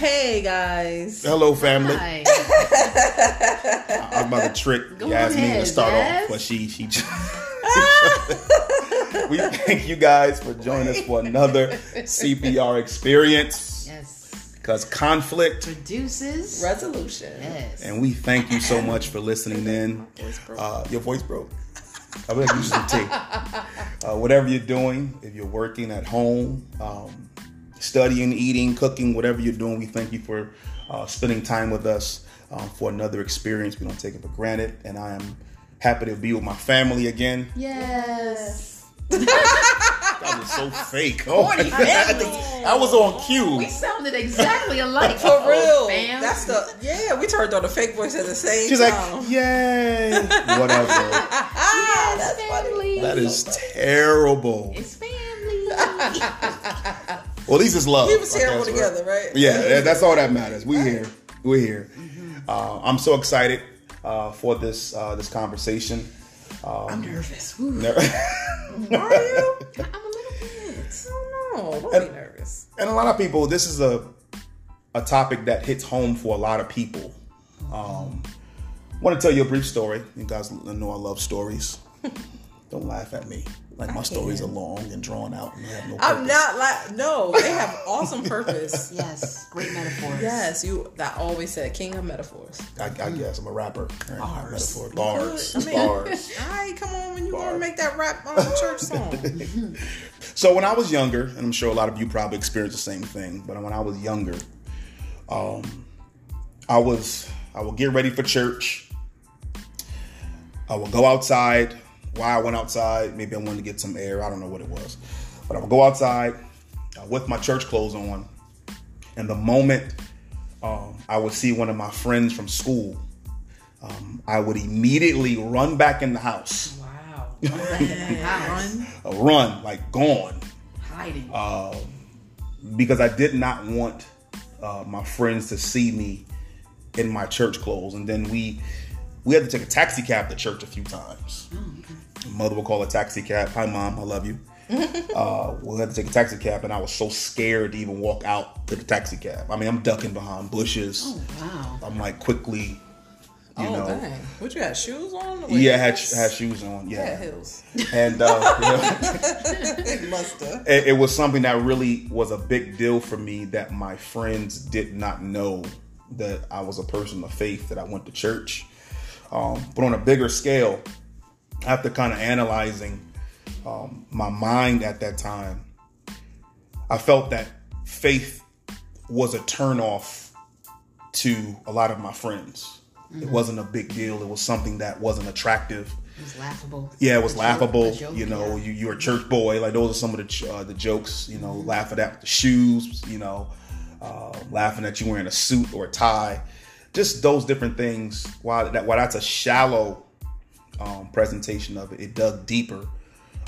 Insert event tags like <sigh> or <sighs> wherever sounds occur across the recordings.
Hey guys. Hello, family. Hi. <laughs> I- I'm about to trick Go Yasmin ahead, to start Yas. off, but she she. <laughs> we thank you guys for joining us for another CPR experience Yes. because conflict, Produces. Resolution. Yes. and we thank you so much for listening in. Voice broke. Uh, your voice broke. I would like you some tea. Uh, whatever you're doing, if you're working at home, um, studying, eating, cooking, whatever you're doing, we thank you for uh, spending time with us um, for another experience. We don't take it for granted, and I am happy to be with my family again. yes. That was so fake. Oh, my Corny God. family. I was on cue. We sounded exactly alike. For Oh, real. fam. That's the yeah, we turned on the fake voice at the same She's time. like, yay, whatever. <laughs> ah, that's family. That is terrible. It's family. <laughs> Well, at least it's love. we was terrible Okay, together, right? Yeah, that- that's all that matters. We here. We're here. Uh, I'm so excited uh, for this uh, this conversation. I'm nervous. and Are you? <laughs> I'm a little bit. Oh no, don't be nervous. And a lot of people, this is a a topic that hits home for a lot of people. Um, want to tell you a brief story. You guys know I love stories. <laughs> Don't laugh at me. Like my stories are long and drawn out and have no purpose. I'm not like no. They have awesome purpose. <laughs> Yes. Great metaphors. Yes, you. I always said king of metaphors. I, I guess I'm a rapper. Right? Bars. Metaphor. Bars. I mean- Bars. <laughs> All right, come on when you want to make that rap on church song. <laughs> So when I was younger, and I'm sure a lot of you probably experienced the same thing, but when I was younger, um, I was I would get ready for church. I would go outside. Why I went outside? Maybe I wanted to get some air. I don't know what it was, but I would go outside uh, with my church clothes on, and the moment um, I would see one of my friends from school, um, I would immediately run back in the house. wow. <laughs> Run. Run, like gone. Hiding. Uh, because I did not want uh, my friends to see me in my church clothes. And then we we had to take a taxi cab to church a few times. Mother would call a taxi cab. Hi, mom, I love you. <laughs> uh, we had to take a taxi cab, and I was so scared to even walk out to the taxi cab. I mean, I'm ducking behind bushes. oh, wow. I'm like quickly, you oh know. dang! What you had shoes on? Yeah, I had, had shoes on. Yeah, heels. and uh, <laughs> you know, Must have. it, it was something that really was a big deal for me that my friends did not know that I was a person of faith, that I went to church. Um, but on a bigger scale, after kind of analyzing um, my mind at that time, I felt that faith was a turnoff to a lot of my friends. It wasn't a big deal. It was something that wasn't attractive. It was laughable. Yeah, it was A laughable. a joke, you know, yeah. you you're a church boy. Like those are some of the uh, the jokes. You know, laughing at the shoes. You know, uh, laughing at you wearing a suit or a tie. Just those different things. While that while that's a shallow um, presentation of it, it dug deeper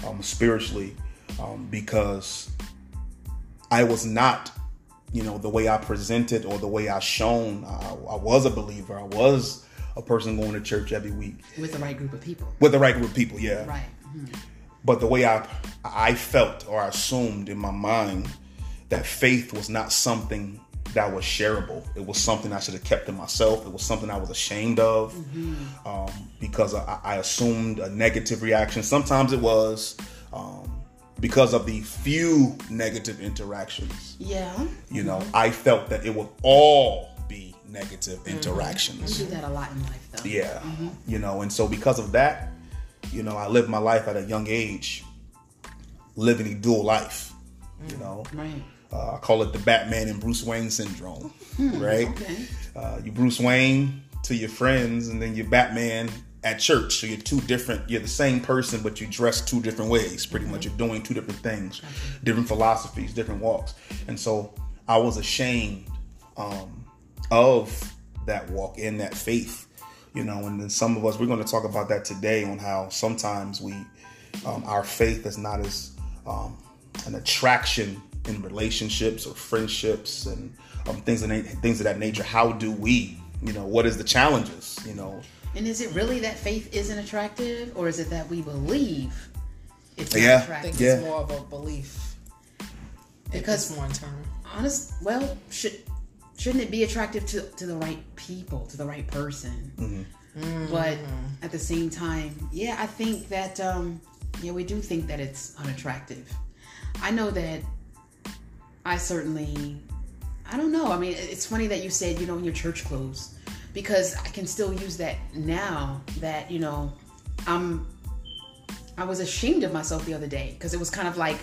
um, spiritually um, because I was not, you know, the way I presented or the way I shown. I, I was a believer. I was a person going to church every week With the right group of people. with the right group of people. Yeah, Right. Mhm. but the way I I felt or I assumed in my mind that faith was not something that was shareable. It was something I should have kept to myself. It was something I was ashamed of um, because I, I assumed a negative reaction. Sometimes it was um, because of the few negative interactions. Yeah. You know, I felt that it would all be negative interactions. We do that a lot in life, though. Yeah. You know, and so because of that, you know, I lived my life at a young age, living a dual life. You know, Right. Uh, I call it the Batman and Bruce Wayne syndrome, right? Okay. Uh, you Bruce Wayne to your friends, and then you're Batman at church. So you're two different. You're the same person, but you dress two different ways. Pretty much, you're doing two different things, different philosophies, different walks. And so I was ashamed um, of that walk in that faith, you know. And then some of us, we're going to talk about that today on how sometimes we, um, our faith is not as um, an attraction in relationships or friendships and um, things of that, things of that nature. How do we, you know, what is the challenges, you know? And is it really that faith isn't attractive, or is it that we believe it's not Yeah. I think? Yeah. it's more of a belief. Because- it's more internal. Honest, well, should shouldn't it be attractive to to the right people, to the right person? But at the same time, yeah, I think that um, yeah, we do think that it's unattractive. I know that I certainly, I don't know. I mean, it's funny that you said you know your church clothes because I can still use that now that you know I'm. I was ashamed of myself the other day because it was kind of like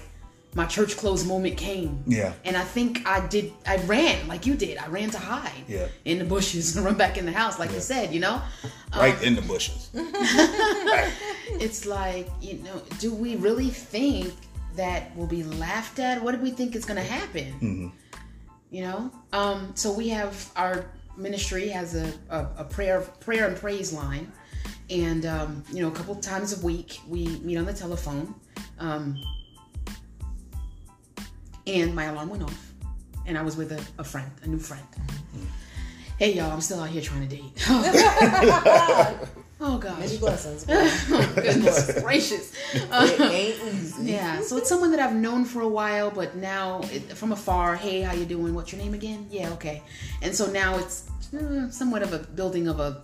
my church clothes moment came. Yeah. And I think I did. I ran like you did. I ran to hide. Yeah. In the bushes <laughs> and run back in the house, like Yeah. you said. You know. Right um, in the bushes. <laughs> It's like you know, do we really think that we'll be laughed at? What do we think is going to happen? You know. Um. So we have our ministry has a, a, a prayer prayer and praise line, and um, you know, a couple times a week we meet on the telephone. Um, and my alarm went off, and I was with a, a friend, a new friend. Hey y'all, I'm still out here trying to date. <laughs> <laughs> oh gosh. Many blessings. bro. Oh, goodness <laughs> gracious. it ain't easy. Yeah, so it's someone that I've known for a while, but now it, from afar, hey, how you doing? What's your name again? Yeah, okay. And so now it's uh, somewhat of a building of a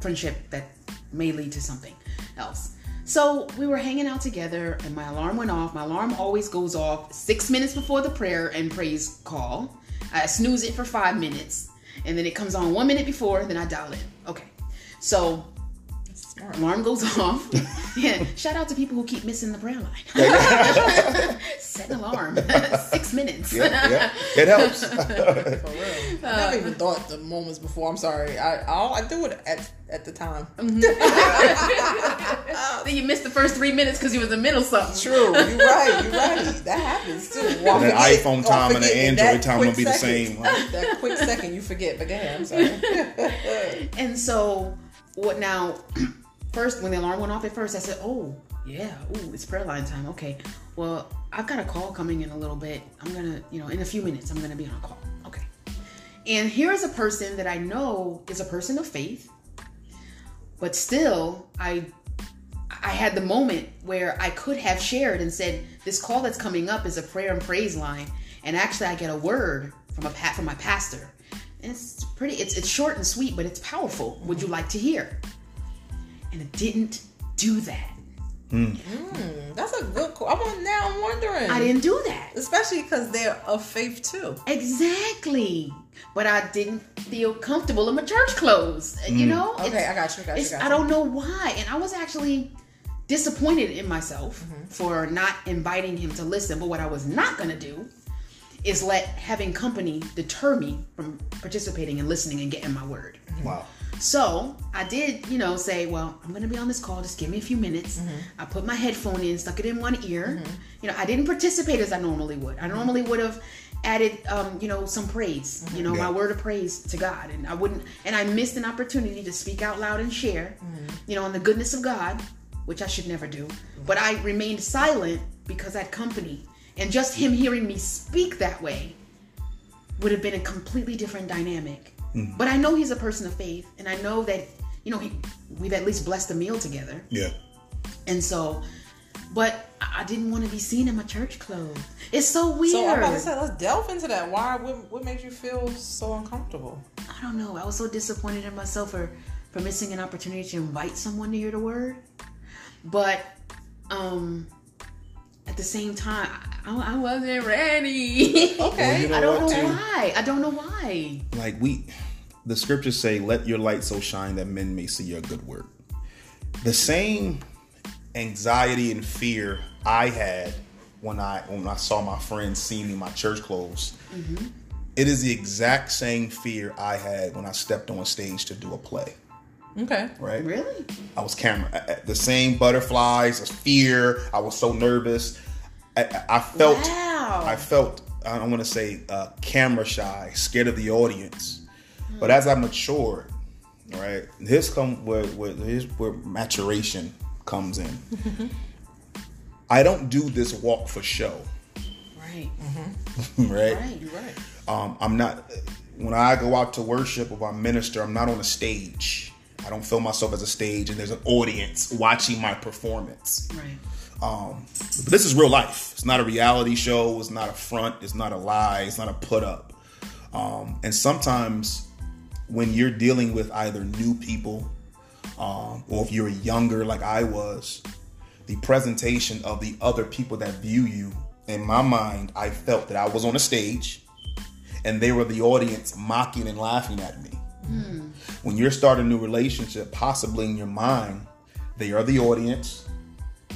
friendship that may lead to something else. So we were hanging out together, and my alarm went off. My alarm always goes off six minutes before the prayer and praise call. I snooze it for five minutes, and then it comes on one minute before. Then I dial in. Okay, so Smart. alarm goes off. <laughs> yeah, shout out to people who keep missing the prayer line. <laughs> Set an alarm. <laughs> Six minutes. Yeah, yeah. It helps. For real. I never even thought the moments before. I'm sorry. I I, I do it at at the time. Mm-hmm. then you missed the first three minutes because you was in the middle of something. True. You're right. You're right. That happens too. Well, And the iPhone time and the Android that time quick don't be the same, huh? that quick second you forget. But go ahead. I'm sorry. And so, what now? First, when the alarm went off at first, I said, "Oh, yeah, ooh, it's prayer line time." Okay, well, I've got a call coming in a little bit. I'm gonna, you know, in a few minutes, I'm gonna be on a call. Okay. And here's a person that I know is a person of faith, but still, I, I had the moment where I could have shared and said, "This call that's coming up is a prayer and praise line," and actually, I get a word from a from my pastor. It's pretty. It's it's short and sweet, but it's powerful. Would you like to hear? And it didn't do that. Hmm. Hmm, that's a good. Call. I'm on, now. I'm wondering. I didn't do that. Especially because they're of faith too. Exactly. But I didn't feel comfortable in my church clothes. You hmm. know? Okay, I got you. Got you. it's, Got I don't know why. And I was actually disappointed in myself mm-hmm. for not inviting him to listen. But what I was not going to do is let having company deter me from participating and listening and getting my word. Wow. So I did, you know, say, well, I'm gonna be on this call. Just give me a few minutes. Mm-hmm. I put my headphone in, stuck it in one ear. Mm-hmm. You know, I didn't participate as I normally would. I normally would have added, um, you know, some praise. Mm-hmm. You know, Yeah. my word of praise to God, and I wouldn't. And I missed an opportunity to speak out loud and share, you know, on the goodness of God, which I should never do. But I remained silent because that company, and just him hearing me speak that way would have been a completely different dynamic. But I know he's a person of faith, and I know that you know he, we've at least blessed a meal together, Yeah. and so. But I I didn't want to be seen in my church clothes. It's so weird. So I'm about to say, let's delve into that. Why? What, what made you feel so uncomfortable? I don't know. I was so disappointed in myself for for missing an opportunity to invite someone to hear the word. But um at the same time, I, I wasn't ready. <laughs> Okay. you know I don't know too? why. I don't know why. Like we, the scriptures say, "Let your light so shine that men may see your good work." The same anxiety and fear I had when I when I saw my friends see me in my church clothes. Mm-hmm. it is the exact same fear I had when I stepped on stage to do a play. Okay. Right? Really? I was camera. I- I- The same butterflies, the fear. I was so nervous. I, I- I felt. Wow. I felt. I don't want to say uh, camera shy, scared of the audience. But as I matured, right, this come where where, here's where maturation comes in. <laughs> I don't do this walk for show, Right. <laughs> right? Right. You're right. Um, I'm not. When I go out to worship or I minister, I'm not on a stage. I don't feel myself as a stage, and there's an audience watching my performance. Right. Um, but this is real life. It's not a reality show. It's not a front. It's not a lie. It's not a put up. Um, and sometimes when you're dealing with either new people um, or if you're younger like I was, the presentation of the other people that view you, in my mind, I felt that I was on a stage and they were the audience mocking and laughing at me. When you're starting a new relationship, possibly in your mind, they are the audience.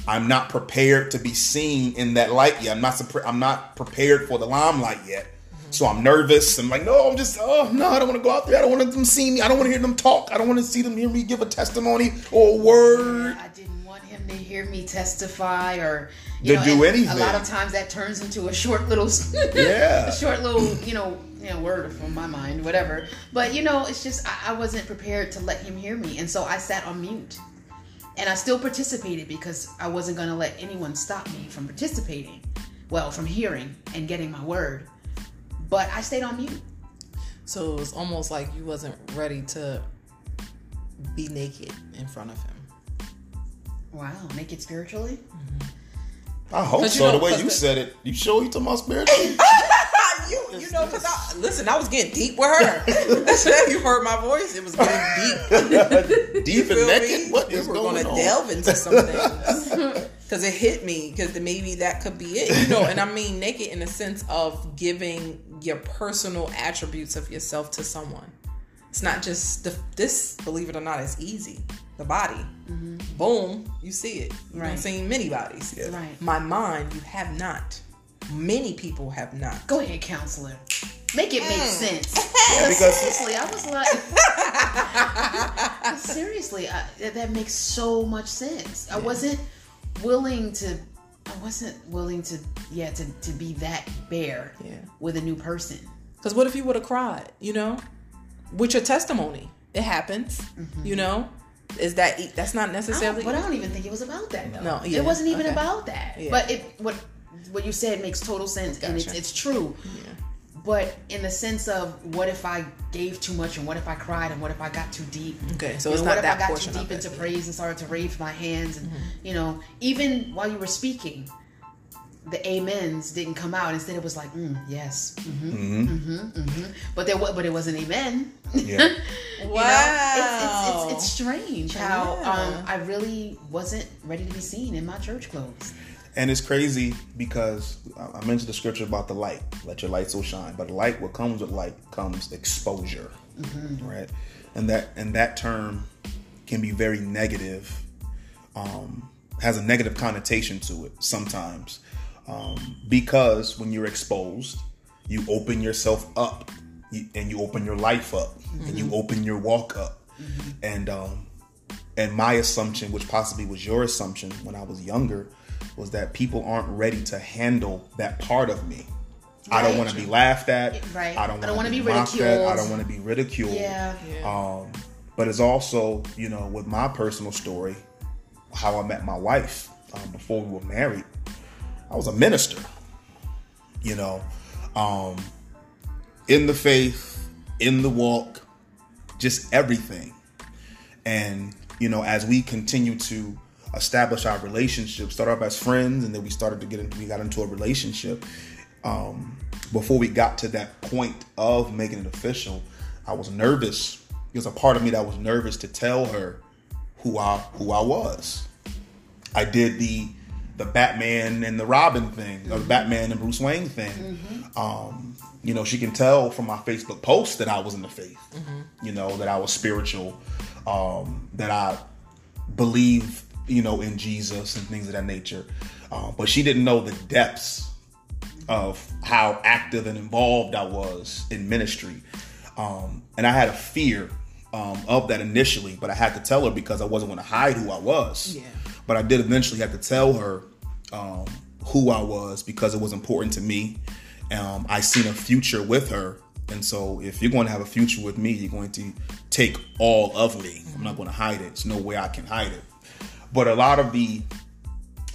I'm not prepared to be seen in that light yet. I'm not I'm not prepared for the limelight yet. So I'm nervous. I'm like, no, I'm just, oh no, I don't want to go out there. I don't want them to see me. I don't want to hear them talk. I don't want to see them hear me give a testimony or a word. I didn't want him to hear me testify or you To know, do anything. A lot of times that turns into a short little, <laughs> Yeah. a short little, you know, you know, word from my mind, whatever. But you know, it's just I, I wasn't prepared to let him hear me, and so I sat on mute, and I still participated because I wasn't going to let anyone stop me from participating, well, from hearing and getting my word. But I stayed on mute. So it was almost like you wasn't ready to be naked in front of him. Wow, make it spiritually. I hope so. know- the way you said it, you sure you talking about spiritually? <laughs> you, you know, because I listen, I was getting deep with her. <laughs> That's how you heard my voice. It was getting deep. <laughs> Deep and naked. me? What we is were going gonna on? delve into some things <laughs> because it hit me. Because maybe that could be it, you know. And I mean naked in the sense of giving your personal attributes of yourself to someone. It's not just the, this. Believe it or not, it's easy. The body, mm-hmm. boom, you see it. You've Right. seen many bodies. Right. My mind, you have not. Many people have not. Go ahead, counselor. Make it make mm. sense. <laughs> Yeah, because seriously, I was like, <laughs> seriously, I, that- that makes so much sense. I wasn't willing to. I wasn't willing to, yeah, to, to be that bare Yeah. with a new person. Because what if you would have cried, you know, with your testimony? It happens, mm-hmm. you know. Is that e, that's not I necessarily? but I don't even think it was about that. Though. No, yeah, it wasn't even okay. about that. Yeah. But it what what you said makes total sense, and it's it's true. Yeah. But in the sense of what if I gave too much, and what if I cried, and what if I got too deep? Okay, so You it's know, not what that if I got too of deep it, into yeah. praise and started to raise my hands, and you know, even while you were speaking, the amens didn't come out. Instead, it was like, mm, yes, hmm hmm hmm But there, wa- but it wasn't amen. Yeah. <laughs> You Wow. know, it's, it's, it's, it's strange how Yeah. um, I really wasn't ready to be seen in my church clothes. And it's crazy because I mentioned the scripture about the light. Let your light so shine. But light, what comes with light, comes exposure, right? And that and that term can be very negative. Um, has a negative connotation to it sometimes, um, because when you're exposed, you open yourself up, and you open your life up, and you open your walk up, and um, and my assumption, which possibly was your assumption when I was younger, was that people aren't ready to handle that part of me. I don't want to be laughed at. Right. I don't want wanna to be mocked at. ridiculed. I don't want to be ridiculed. Yeah. Um, but it's also, you know, with my personal story, how I met my wife um, before we were married. I was a minister, you know, um, in the faith, in the walk, just everything. And, you know, as we continue to establish our relationship, start off as friends, and then we started to get into, we got into a relationship. Um, before we got to that point of making it official, I was nervous. Was a part of me that was nervous to tell her who I who I was. I did the the Batman and the Robin thing, or the Batman and Bruce Wayne thing. Um, you know, she can tell from my Facebook post that I was in the faith. You know, that I was spiritual, um, that I believe, you know, in Jesus and things of that nature. Uh, but she didn't know the depths of how active and involved I was in ministry. Um, and I had a fear um, of that initially, but I had to tell her because I wasn't going to hide who I was. Yeah. But I did eventually have to tell her um, who I was because it was important to me. Um, I seen a future with her. And so if you're going to have a future with me, you're going to take all of me. I'm not going to hide it. There's no way I can hide it. But a lot of the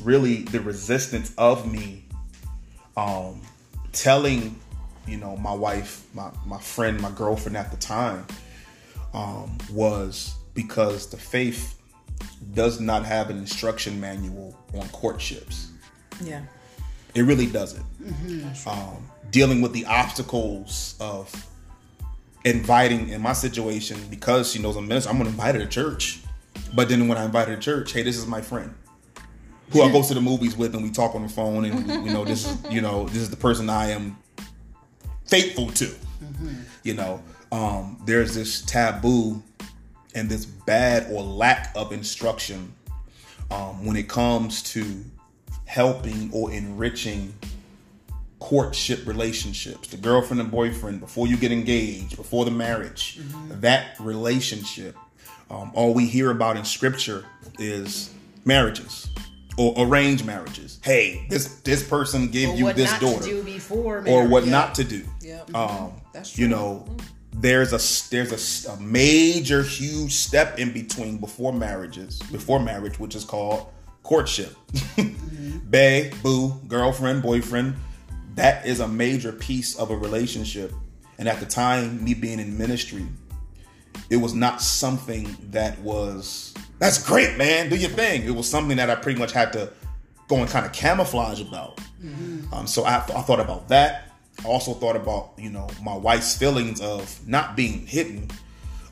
really the resistance of me um, telling, you know, my wife, my my friend, my girlfriend at the time, um, was because the faith does not have an instruction manual on courtships. Yeah. It really doesn't. Um, dealing with the obstacles of inviting in my situation because she knows I'm minister. I'm gonna invite her to church. But then when I invite her to church, hey, this is my friend who I go to the movies with, and we talk on the phone, and you know, this is <laughs> you know, this is the person I am faithful to. You know, um, there's this taboo and this bad or lack of instruction um, when it comes to helping or enriching courtship relationships, the girlfriend and boyfriend, before you get engaged, before the marriage, that relationship. Um, all we hear about in scripture is marriages or arranged marriages. Hey, this this person gave Or you what this not daughter to do before or what Yeah. not to do. Yep. Um, That's you true. know, there's a there's a a, major, huge step in between before marriages, before marriage, which is called courtship. <laughs> Bae, boo, girlfriend, boyfriend. That is a major piece of a relationship. And at the time, me being in ministry, it was not something that was that's great, man. Do your thing. It was something that I pretty much had to go and kind of camouflage about. Um, so I, I thought about that. I also thought about you know my wife's feelings of not being hidden,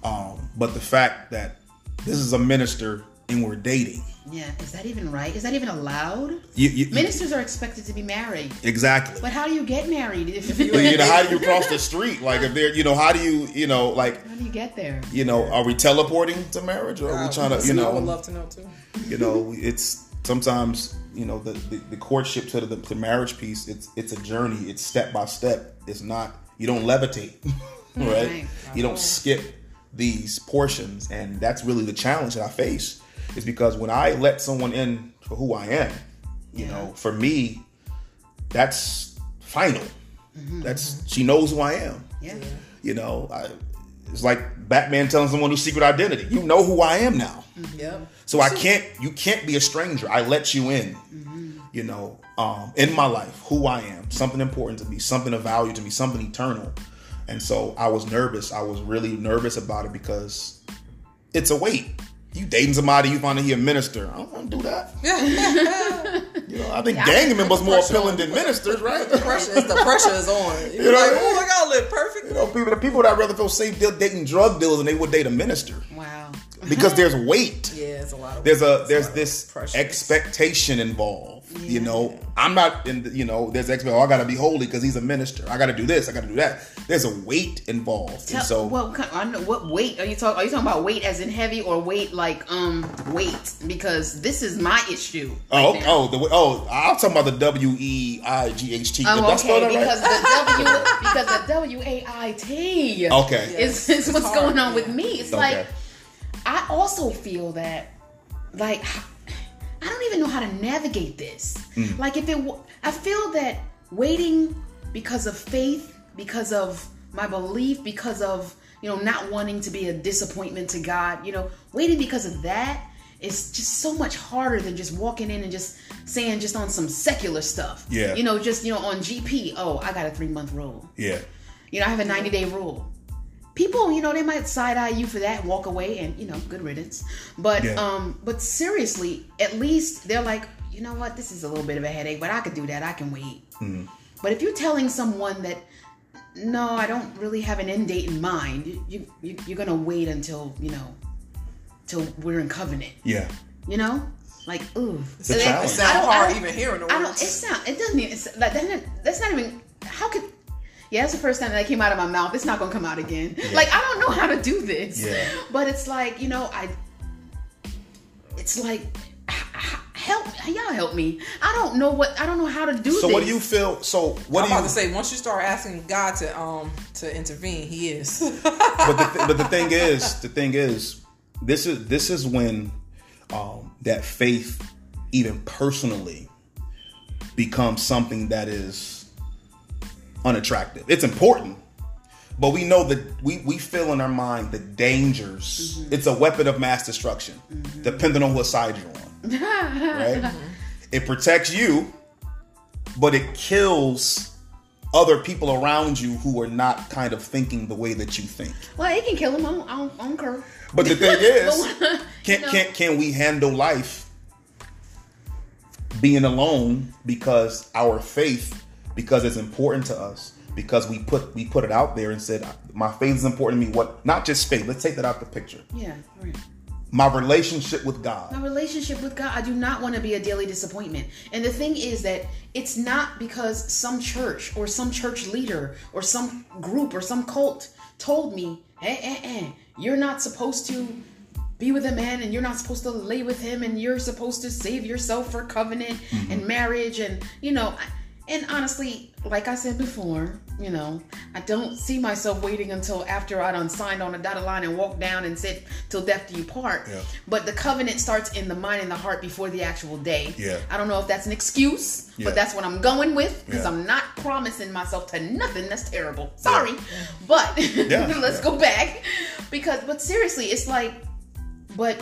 um, but the fact that this is a minister and we're dating. Yeah, is that even right? Is that even allowed? You, you, Ministers are expected to be married, exactly. but how do you get married? If you know, how do you <laughs> cross the street? Like if they're, you know, how do you, you know, like, how do you get there? you know, are we teleporting to marriage or are we oh, trying to, you know? I would know, love to know too. you know, it's sometimes, you know, the, the, the courtship to the, the marriage piece, it's, it's a journey. It's step by step. It's not, you don't levitate, <laughs> right? Right. You don't skip these portions. And that's really the challenge that I face is because when I let someone in for who I am, you Yeah. know, for me, that's final. Mm-hmm. That's she knows who I am. Yeah. You know, I, it's like Batman telling someone whose secret identity. You know who I am now. Mm-hmm. Yep. So I can't. You can't be a stranger. I let you in. Mm-hmm. You know, um, in my life, who I am, something important to me, something of value to me, something eternal. And so I was nervous. I was really nervous about it because it's a weight. You dating somebody, you find out he a minister. I don't want to do that. <laughs> You know, I think gang members more appealing than ministers, right? The pressure is the pressure is on. <laughs> You're know like, what I mean? oh my god, live perfect. You know, people, the people that rather feel safe they're dating drug dealers than they would date a minister Wow. because there's weight. <laughs> Yeah, it's a lot of There's a it's there's lot this pressure. expectation involved. You know, I'm not in. The, you know, there's expect. Oh, I got to be holy because he's a minister. I got to do this. I got to do that. There's a weight involved. Tell, and so what kind, I know, what weight are you talking? Are you talking about weight as in heavy or weight like um weight? Because this is my issue. oh right now. oh the oh I'm talking about the W E I G H T. Oh, Did I spell okay. Because right? the W because the W A I T <laughs> Okay. is, is what's hard, going on with me. It's Okay. like I also feel that like I don't even know how to navigate this. Mm. Like if it, I feel that waiting because of faith, because of my belief, because of you know not wanting to be a disappointment to God, you know, waiting because of that is just so much harder than just walking in and just saying just on some secular stuff. Yeah. You know, just you know on GP. Oh, I got a three month rule. Yeah. You know, I have a 90 day rule. People, you know, they might side eye you for that, walk away, and you know, good riddance. But Yeah. um, but seriously, at least they're like, you know what, this is a little bit of a headache, but I could do that. I can wait. Mm-hmm. But if you're telling someone that, no, I don't really have an end date in mind, you, you, you you're gonna wait until you know, till we're in covenant. Yeah. You know, like ooh, a It challenge. sounds don't- hard even hearing the I don't. It words. sound. It doesn't. Even, it's, like, that's, not, that's not even. How could? Yeah, that's the first time that came out of my mouth. It's not gonna come out again. Like I don't know how to do this. Yeah. But it's like you know I. It's like h- h- help y'all help me. I don't know what I don't know how to do. This. So this. what do you feel? So what I'm do you? about to say once you start asking God to um to intervene, He is. but the th- but the thing <laughs> is, the thing is, this is this is when um, that faith, even personally, becomes something that is unattractive. It's important, but we know that we we feel in our mind the dangers. Mm-hmm. It's a weapon of mass destruction, mm-hmm. depending on what side you're on. <laughs> right? Mm-hmm. It protects you, but it kills other people around you who are not kind of thinking the way that you think. Well, it can kill them. I don't, I don't, care. But the thing <laughs> is, <laughs> can know- can can we handle life being alone because our faith, because it's important to us, because we put we put it out there and said my faith is important to me. What not just faith. Let's take that out the picture. Yeah. Right. My relationship with God. My relationship with God, I do not want to be a daily disappointment. And the thing is that it's not because some church or some church leader or some group or some cult told me, eh, eh, eh, you're not supposed to be with a man and you're not supposed to lay with him and you're supposed to save yourself for covenant Mm-hmm. and marriage and, you know, and honestly, like I said before, you know, I don't see myself waiting until after I done signed on a dotted line and walked down and said, "Till death do you part." Yeah. But the covenant starts in the mind and the heart before the actual day. Yeah. I don't know if that's an excuse, Yeah. but that's what I'm going with because. I'm not promising myself to nothing that's terrible. Sorry, but <laughs> let's go back because, but seriously, it's like, but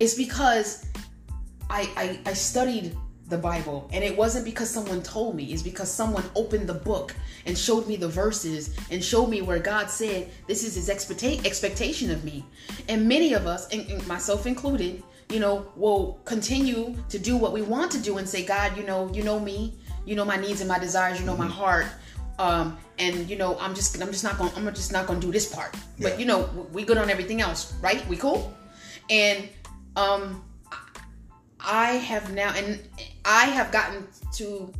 it's because I, I I studied the Bible. And it wasn't because someone told me. It's because someone opened the book and showed me the verses and showed me where God said this is his expecta- expectation of me. And many of us and, and myself included you know will continue to do what we want to do and say God you know you know me. You know my needs and my desires. You know my heart. Um and you know I'm just I'm just not going to I'm just not going to do this part. Yeah. but you know we good on everything else right? We cool? And um I have now, and I have gotten to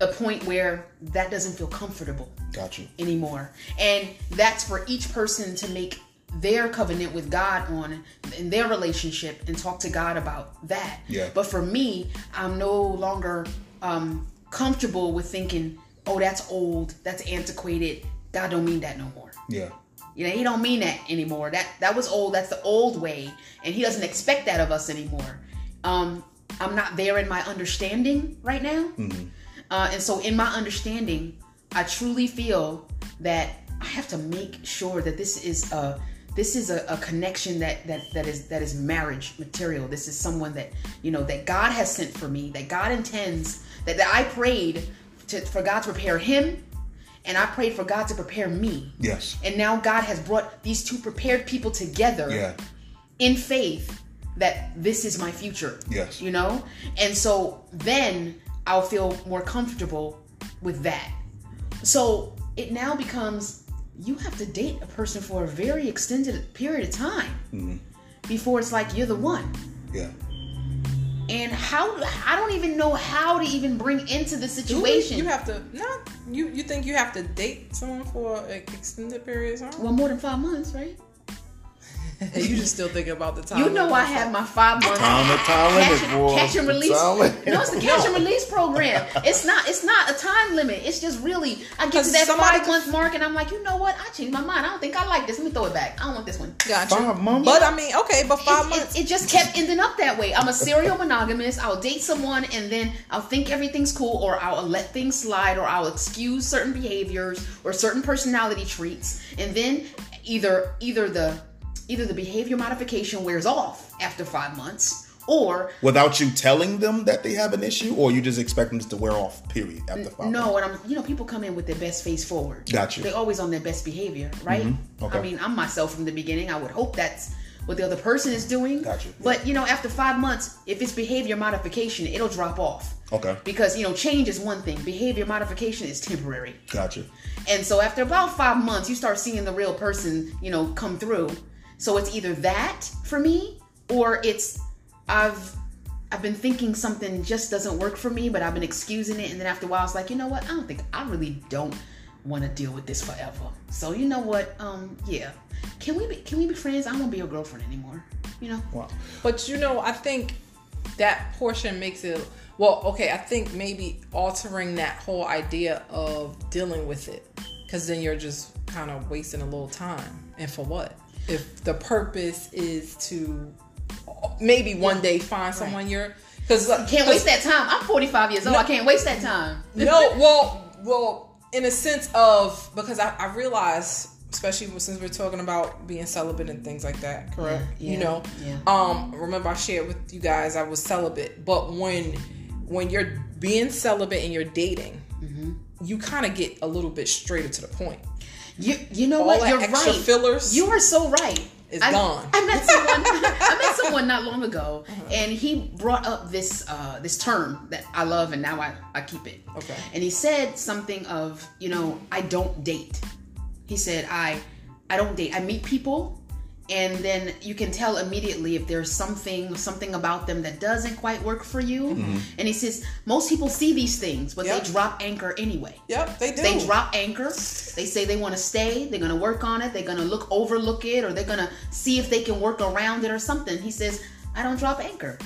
a point where that doesn't feel comfortable Got you. anymore. And that's for each person to make their covenant with God on in their relationship and talk to God about that. Yeah. But for me, I'm no longer um, comfortable with thinking, oh, that's old, that's antiquated. God don't mean that no more. Yeah. You know, he don't mean that anymore. That that was old. That's the old way, and he doesn't expect that of us anymore. Um, I'm not there in my understanding right now, uh, and so in my understanding, I truly feel that I have to make sure that this is a this is a, a connection that that that is that is marriage material. This is someone that you know that God has sent for me. That God intends that, that I prayed to, for God to prepare him, and I prayed for God to prepare me. Yes. And now God has brought these two prepared people together Yeah. in faith that this is my future. Yes. You know? And so then I'll feel more comfortable with that. So it now becomes you have to date a person for a very extended period of time mm-hmm. before it's like you're the one. Yeah. And how I don't even know how to even bring into the situation. You have to not you. You think you have to date someone for an extended period of time? well, more than five months, right? And you just still thinking about the time. You know. I have my five months. Time, the time limit, catch, boy. catch and release. time. No, it's the catch and release program. It's not. It's not a time limit. It's just really. I get to that five month mark and I'm like, you know what? I changed my mind. I don't think I like this. Let me throw it back. I don't want this one. Gotcha. Five months? But I mean, okay, but five It, months. it, it just kept ending up that way. I'm a serial monogamist. I'll date someone and then I'll think everything's cool, or I'll let things slide, or I'll excuse certain behaviors or certain personality traits, and then either either the either the behavior modification wears off after five months, or Without you telling them that they have an issue, or you just expect them to wear off. Period. After five. No, and I'm you know people come in with their best face forward. Got you. They're always on their best behavior, right? Mm-hmm. Okay. I mean, I'm myself from the beginning. I would hope that's what the other person is doing. Got you. But you know, after five months, if it's behavior modification, it'll drop off. Okay. Because you know, change is one thing. Behavior modification is temporary. Gotcha. And so after about five months, you start seeing the real person, you know, come through. So it's either that for me, or it's I've I've been thinking something just doesn't work for me, but I've been excusing it, and then after a while, it's like, you know what? I don't think I really don't want to deal with this forever. So you know what? Um, yeah. Can we be can we be friends? I won't be your girlfriend anymore. You know? Wow. But you know, I think that portion makes it well, okay, I think maybe altering that whole idea of dealing with it. Cause then you're just kind of wasting a little time. And for what? If the purpose is to maybe one day find someone you're because Can't waste that time. I'm 45 years old. I can't waste that time. no, <laughs> well, well, in a sense of because I, I realize, especially since we're talking about being celibate and things like that, correct? Yeah, you know, yeah. um, remember I shared with you guys I was celibate, but when when you're being celibate and you're dating, Mm-hmm. you kind of get a little bit straighter to the point. You you know All what? You're right. fillers You are so right. is I, gone. I met <laughs> someone. I met someone not long ago, and he brought up this uh, this term that I love, and now I, I keep it. Okay. And he said something of, you know, I don't date. He said I I don't date. I meet people and then you can tell immediately if there's something something about them that doesn't quite work for you. Mm-hmm. And he says most people see these things, but Yep. they drop anchor anyway. Yep, they do. They drop anchor. They say they want to stay. They're to work on it. They're to look overlook it, or they're to see if they can work around it or something. He says, I don't drop anchor.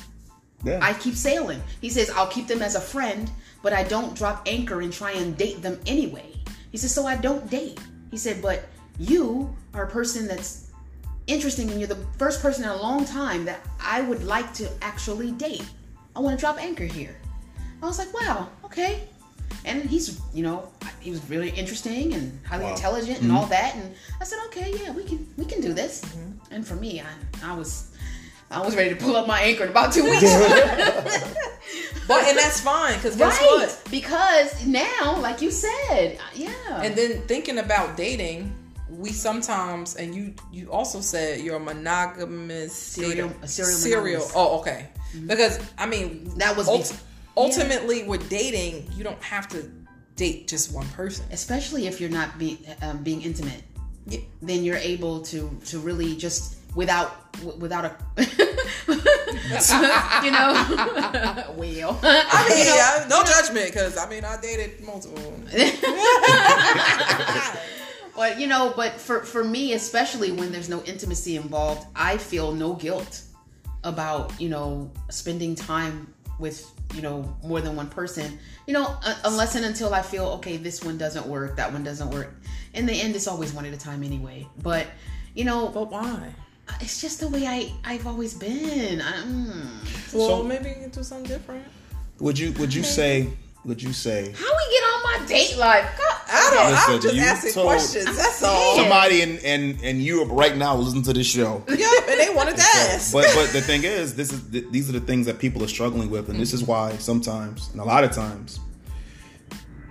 Yeah. I keep sailing. He says, I'll keep them as a friend, but I don't drop anchor and try and date them anyway. He says, so I don't date. He said, but you are a person that's interesting and you're the first person in a long time that I would like to actually date. I want to drop anchor here. I was like, wow, okay. And he's, you know, he was really interesting and highly Wow. intelligent and mm-hmm. all that. And I said, okay, yeah, we can, we can do this. Mm-hmm. And for me, I, I was, I was ready to pull up my anchor in about two weeks. <laughs> <laughs> but and that's fine because guess right? what? Because now, like you said, yeah. And then thinking about dating, we sometimes and you you also said you're a monogamous Serial- serial serial. monogamous. Oh, okay. Because I mean That was ult- ultimately with dating, you don't have to date just one person. especially if you're not being um, being intimate, Yeah. then you're able to to really just without without a <laughs> <laughs> you know <laughs> well I mean, You know, yeah, no judgment because I mean I dated multiple. But you know but for for me especially when there's no intimacy involved i feel no guilt about you know spending time with you know more than one person you know uh, unless and until i feel okay this one doesn't work that one doesn't work in the end it's always one at a time anyway but you know But why? it's just the way i i've always been I, mm. Well, So- maybe you can do something different. Would you would you say would you say how we get on my date life God, I don't. Listen, I'm just asking told- questions. That's all. <laughs> somebody in, in, in Europe right now listen to this show? Yep, and they wanted to ask. But but the thing is, this is th- these are the things that people are struggling with, and this is why sometimes, and a lot of times,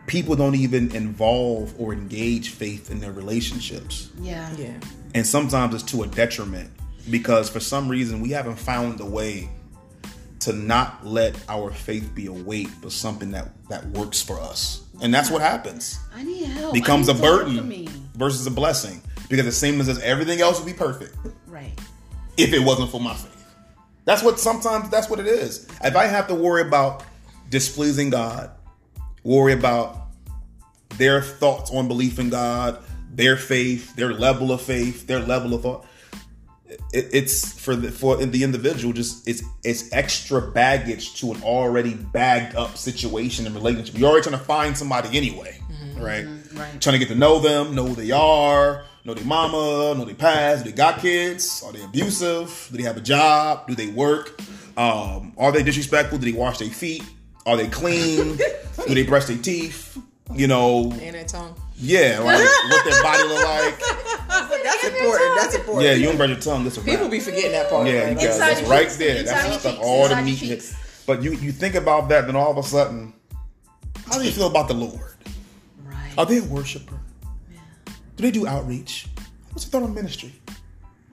people don't even involve or engage faith in their relationships, yeah yeah. and sometimes it's to a detriment because for some reason we haven't found a way to not let our faith be a weight, but something that that works for us, and that's what happens. i need help Becomes a need for burden versus a blessing because the same as everything else would be perfect. right if it wasn't for my faith. That's what sometimes that's what it is. If I have to worry about displeasing God, worry about their thoughts on belief in God, their faith, their level of faith, their level of thought, it, it's for the for the individual. Just it's it's extra baggage to an already bagged up situation and relationship. You're already trying to find somebody anyway, right? right. Trying to get to know them, know who they are, know their mama, know their past. Do they got kids? Are they abusive? Do they have a job? Do they work? Um, are they disrespectful? Do they wash their feet? Are they clean? <laughs> Do they brush their teeth? You know, And that tongue. Yeah, like what their body look like. <laughs> That's important. That's important. Yeah, you don't brush your tongue. That's a People be forgetting that part. Yeah, you got Inside that's your right there. Inside That's your the stuff. cheeks. All the Inside meat. your in it. cheeks. But you you think about that, then all of a sudden, how do you feel about the Lord? right Are they a worshiper? Do they do outreach? What's the thought on ministry?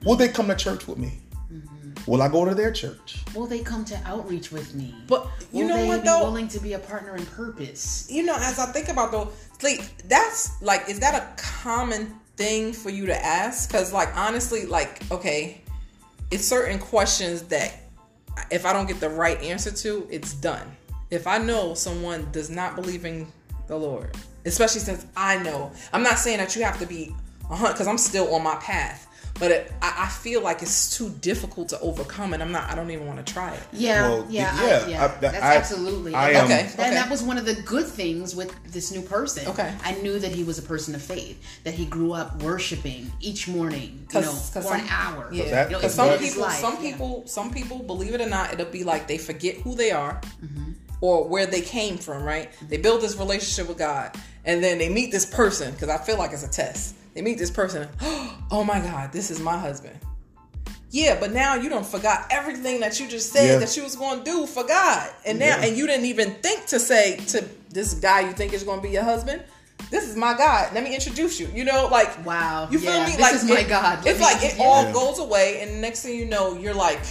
Will they come to church with me? Will I go to their church? Will they come to outreach with me? But you Will know they what be though? willing to be a partner in purpose? you know, as I think about though, like that's like, is that a common thing for you to ask? Because like honestly, like okay, it's certain questions that if I don't get the right answer to, it's done. If I know someone does not believe in the Lord, especially since I know, I'm not saying that you have to be a hunt because I'm still on my path. But it, I, I feel like it's too difficult to overcome, and I'm not. I don't even want to try it. Yeah, Well, yeah, yeah, I, yeah. I- that's I- absolutely. I and am- Okay. and that was one of the good things with this new person. Okay. I knew that he was a person of faith, that he grew up worshiping each morning, you 'Cause- know, 'cause for some- an hour. Yeah, You know, because some people, life, some yeah. people, some people, believe it or not, it'll be like they forget who they are Mm-hmm. or where they came from. Right? They build this relationship with God, and then they meet this person because I feel like it's a test. They meet this person. <gasps> Oh my God, this is my husband. Yeah, but now you don't forgot everything that you just said Yeah. that you was going to do for God, and now Yeah. and you didn't even think to say to this guy you think is going to be your husband. This is my God. Let me introduce you. You know, like Wow. You feel Yeah, me? this like is my it- God. Let It's like it all Yeah. goes away, and the next thing you know, you're like,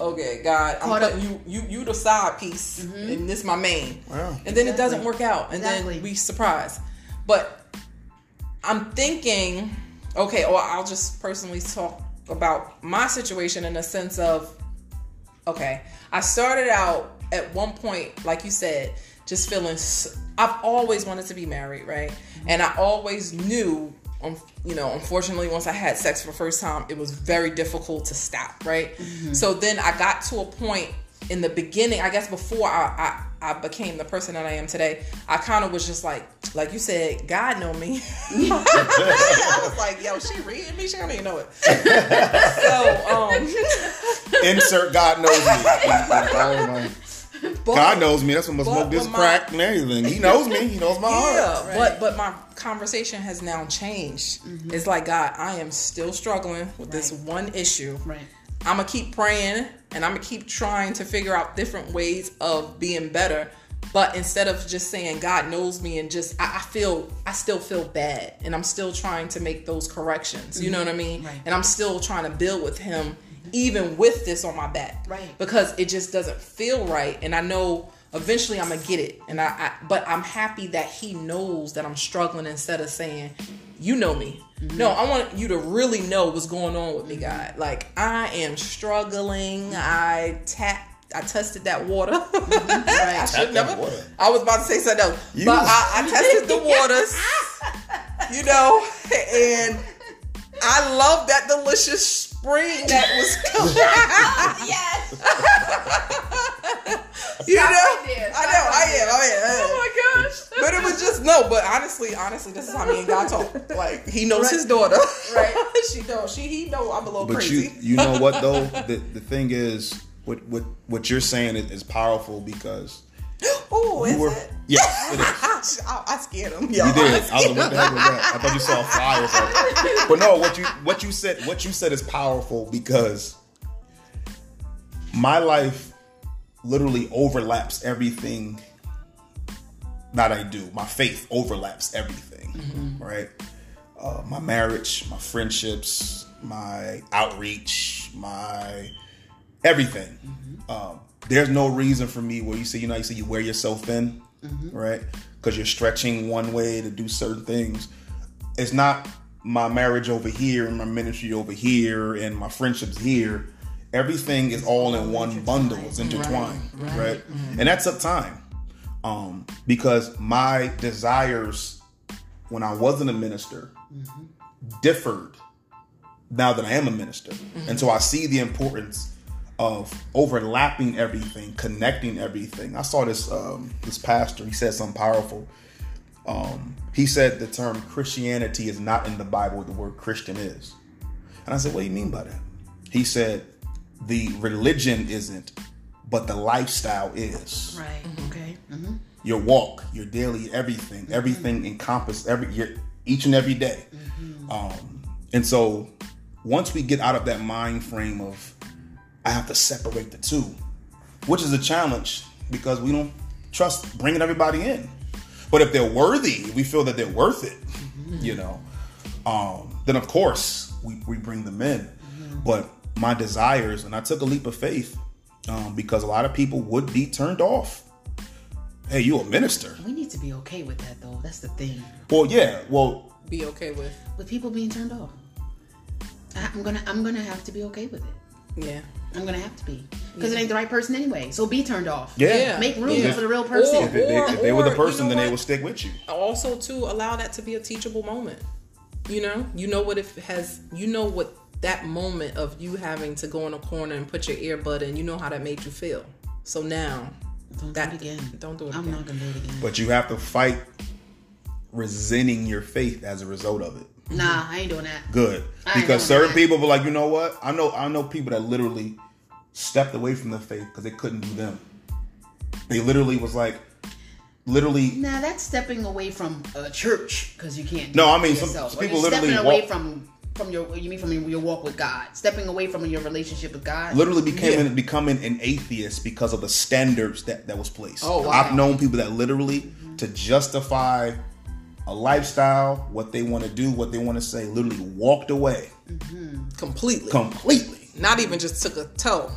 okay, God, I'm Caught up- putting you, you, you the side piece, mm-hmm. and this my main. Wow. And then it doesn't work out, and Exactly. then we surprise. But I'm thinking, okay, or I'll just personally talk about my situation in the sense of, okay, I started out at one point, like you said, just feeling. I've always wanted to be married, right? And I always knew, um, you know, unfortunately, once I had sex for the first time, it was very difficult to stop, right? So then I got to a point in the beginning, I guess before I, I, I became the person that I am today, I kind of was just like, like you said, God know me. <laughs> I was like, yo, she reading me, she don't even know it. <laughs> so, um, <laughs> Insert God knows me. but- God knows me. That's what must But- smoke this my- crack and everything. He knows me. He knows my Yeah, heart. but but my conversation has now changed. Mm-hmm. It's like God, I am still struggling with this one issue. Right. I'm gonna keep praying and I'm gonna keep trying to figure out different ways of being better. But instead of just saying God knows me and just I, I feel I still feel bad and I'm still trying to make those corrections. You know what I mean? Mm-hmm. Right. And I'm still trying to build with Him even with this on my back. Right. Because it just doesn't feel right, and I know eventually I'm gonna get it. And I, I but I'm happy that He knows that I'm struggling instead of saying, "You know me." No, mm-hmm. I want you to really know what's going on with me, mm-hmm. God. Like I am struggling. I tap. I tested that water. <laughs> Mm-hmm. I should never. water. I was about to say something else, You- but I, I tested the waters. <laughs> you know, and I love that delicious spring that was <laughs> coming. yes. you know, right. I know, I am, I am. Oh my gosh. But it was just no. But honestly, honestly, this is how me and God talk. Like he knows his daughter. Right. <laughs> she knows. She he know I'm a little But crazy. you, you know what though? <laughs> The the thing is, what what what you're saying is, is powerful because <gasps> oh, is were. it? <laughs> Yes, <laughs> it is. I, I scared him. Yo, You did. I I was scared like, what the heck was that? I thought you saw a fly or something. But no, what you what you said what you said is powerful because my life literally overlaps everything that I do. My faith overlaps everything, right? Uh, my marriage, my friendships, my outreach, my everything. Um, there's no reason for me where you say, you know, you say you wear yourself thin, mm-hmm. right? Because you're stretching one way to do certain things. It's not my marriage over here and my ministry over here and my friendships here. Everything is all in one bundle. It's intertwined, right? Mm-hmm. And that took time, um, because my desires when I wasn't a minister mm-hmm. differed now that I am a minister. And so I see the importance of overlapping everything, connecting everything. I saw this um, this pastor, he said something powerful. Um, he said the term Christianity is not in the Bible, the word Christian is. And I said, What do you mean by that? He said, The religion isn't, but the lifestyle is Right. Okay. Mm-hmm. your walk, your daily everything, everything encompassed every your, each and every day. Um, and so once we get out of that mind frame of I have to separate the two, which is a challenge because we don't trust bringing everybody in. But if they're worthy, we feel that they're worth it, you know, um, then of course we, we bring them in. But my desires, and I took a leap of faith um, because a lot of people would be turned off hey, you a minister. We need to be okay with that, though. That's the thing. Well, yeah, well, Be okay with. With people being turned off, I'm gonna, I'm gonna have to be okay with it. Yeah. I'm gonna have to be because it ain't the right person anyway. So be turned off. yeah. Yeah. Make room Yeah. for the real person. If, they, Or- if they were the or, you person, know then they what? will stick with you. also to allow that to be a teachable moment you know you know what if it has you know what that moment of you having to go in a corner and put your earbud in you know how that made you feel so now Don't that do it again. don't do it I'm again. not gonna do it again. But you have to fight resenting your faith as a result of it. Nah, I ain't doing that. Good. I Because certain that. people were like, you know what? I know I know people that literally stepped away from the faith because they couldn't do them. They literally was like literally Nah, that's stepping away from a church because you can't. Do No, I mean, some- some people literally stepping away walk- from from your. You mean from your walk with God? Stepping away from your relationship with God. literally became Yeah. becoming an atheist because of the standards that that was placed. Oh, wow. I've known people that literally to justify a lifestyle, what they want to do, what they want to say, literally walked away mm-hmm. completely completely. not even just took a toe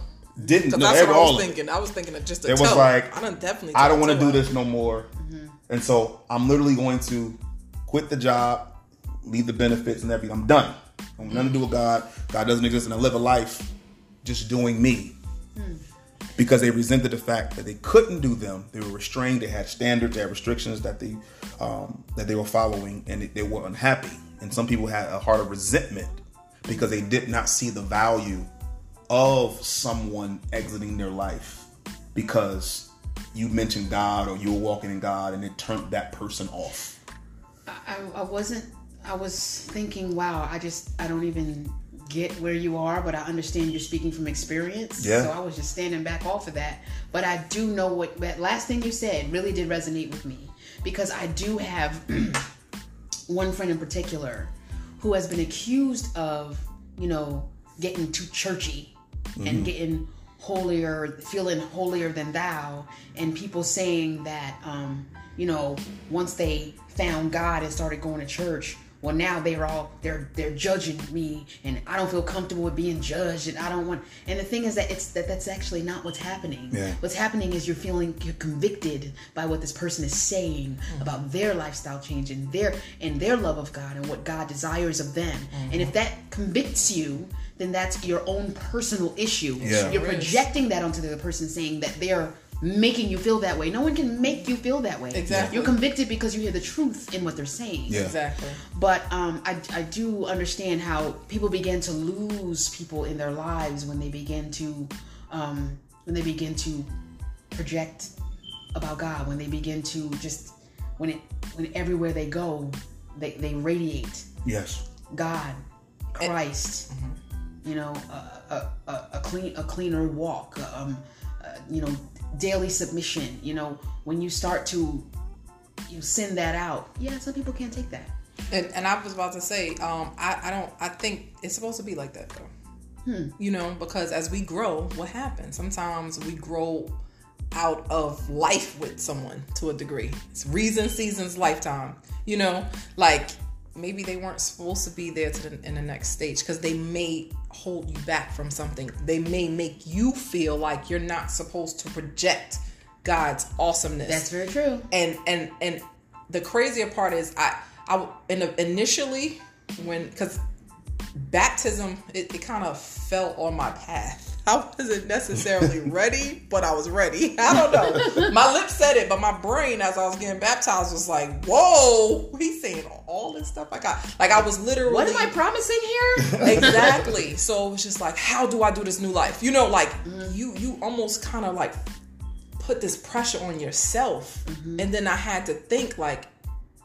didn't. No, that's what I was of it. thinking. I was thinking of just a It toe. was like, I done definitely. I don't want to do this no more. Mm-hmm. And so I'm literally going to quit the job, leave the benefits and everything. I'm done. I want nothing to do with God. God doesn't exist, and I live a life just doing me. Because they resented the fact that they couldn't do them. They were restrained. They had standards. They had restrictions that they um, that they were following, and they, were unhappy. And some people had a heart of resentment because they did not see the value of someone exiting their life because you mentioned God or you were walking in God and it turned that person off. I, I wasn't. I was thinking, wow, I just I don't even get where you are, but I understand you're speaking from experience. Yeah. So I was just standing back off of that. But I do know what that last thing you said really did resonate with me because I do have <clears throat> one friend in particular who has been accused of, you know, getting too churchy and getting holier, feeling holier than thou, and people saying that, um, you know, once they found God and started going to church, well, now they're all they're they're judging me, and I don't feel comfortable with being judged, and I don't want. And the thing is that it's that that's actually not what's happening. Yeah. What's happening is you're feeling you're convicted by what this person is saying mm. about their lifestyle change and their and their love of God and what God desires of them. And if mm-hmm. that convicts you, then that's your own personal issue. Yeah. You're projecting that onto the other person, saying that they're making you feel that way. No one can make you feel that way. Exactly. You're convicted because you hear the truth in what they're saying. Yeah. Exactly. But um, I, I do understand how people begin to lose people in their lives when they begin to um, when they begin to project about God, when they begin to just when it when everywhere they go, they, they radiate Yes. God, Christ, you know, a, a, a, a clean a cleaner walk, um, uh, you know, daily submission. You know, when you start to you send that out, yeah, some people can't take that. And, and I was about to say, um, I, I don't. I think it's supposed to be like that though. You know, because as we grow, what happens? Sometimes we grow out of life with someone to a degree. It's reason, seasons, lifetime. You know, like maybe they weren't supposed to be there to the, in the next stage because they may hold you back from something. They may make you feel like you're not supposed to project God's awesomeness That's very true. and and and the crazier part is I I in initially when because baptism it, it kind of fell on my path. I wasn't necessarily ready, but I was ready. <laughs> I don't know. My lips said it, but my brain, as I was getting baptized, was like, "Whoa, he's saying all this stuff I got." Like I was literally. What am I promising here? <laughs> exactly. So it was just like, how do I do this new life? You know, like mm-hmm. you you almost kind of like put this pressure on yourself, mm-hmm. and then I had to think like,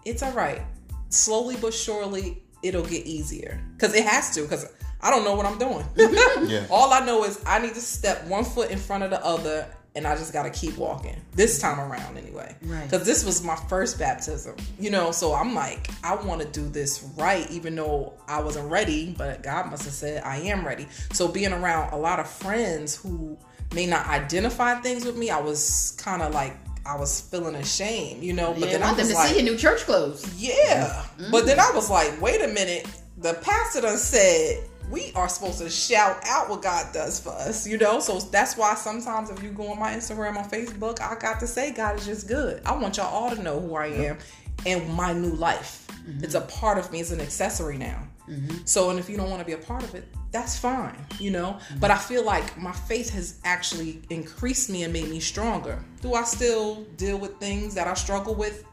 it's all right. Slowly but surely, it'll get easier because it has to. Because I don't know what I'm doing. <laughs> Yeah. All I know is I need to step one foot in front of the other. And I just gotta keep walking this time around anyway. Right. Because this was my first baptism, you know. So I'm like, I want to do this right, even though I wasn't ready. But God must have said I am ready. So being around a lot of friends who may not identify things with me, I was kind of like I was feeling ashamed, you know. But Yeah, then I want them was to like, see your new church clothes. yeah. But then I was like, wait a minute. The pastor done said we are supposed to shout out what God does for us, you know? So that's why sometimes if you go on my Instagram or Facebook, I got to say God is just good. I want y'all all to know who I am and my new life. Mm-hmm. It's a part of me, it's an accessory now. Mm-hmm. So, and if you don't want to be a part of it, that's fine, you know? Mm-hmm. But I feel like my faith has actually increased me and made me stronger. Do I still deal with things that I struggle with?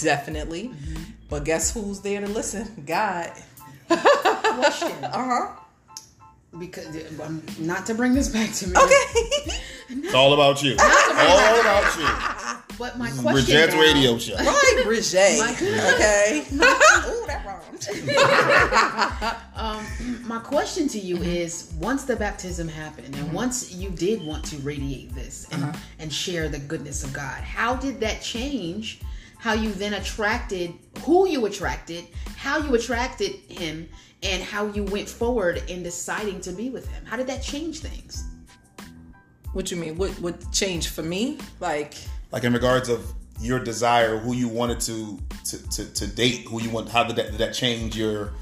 Definitely. But guess who's there to listen? God. Question. <laughs> Uh huh. because um, not to bring this back to me. Okay. <laughs> It's all about you. all about you. But my question Bridgette's now- radio show. right, <laughs> Bridget. My- Okay. Ooh, that rhymed. Um, my question to you Mm-hmm. is: Once the baptism happened, and once you did want to radiate this and, Uh-huh. and share the goodness of God, how did that change? How you then attracted who you attracted, how you attracted him, and how you went forward in deciding to be with him. How did that change things? What you mean? What what changed for me? Like, Like in regards of your desire, who you wanted to to, to, to date, who you want, how did that did that change your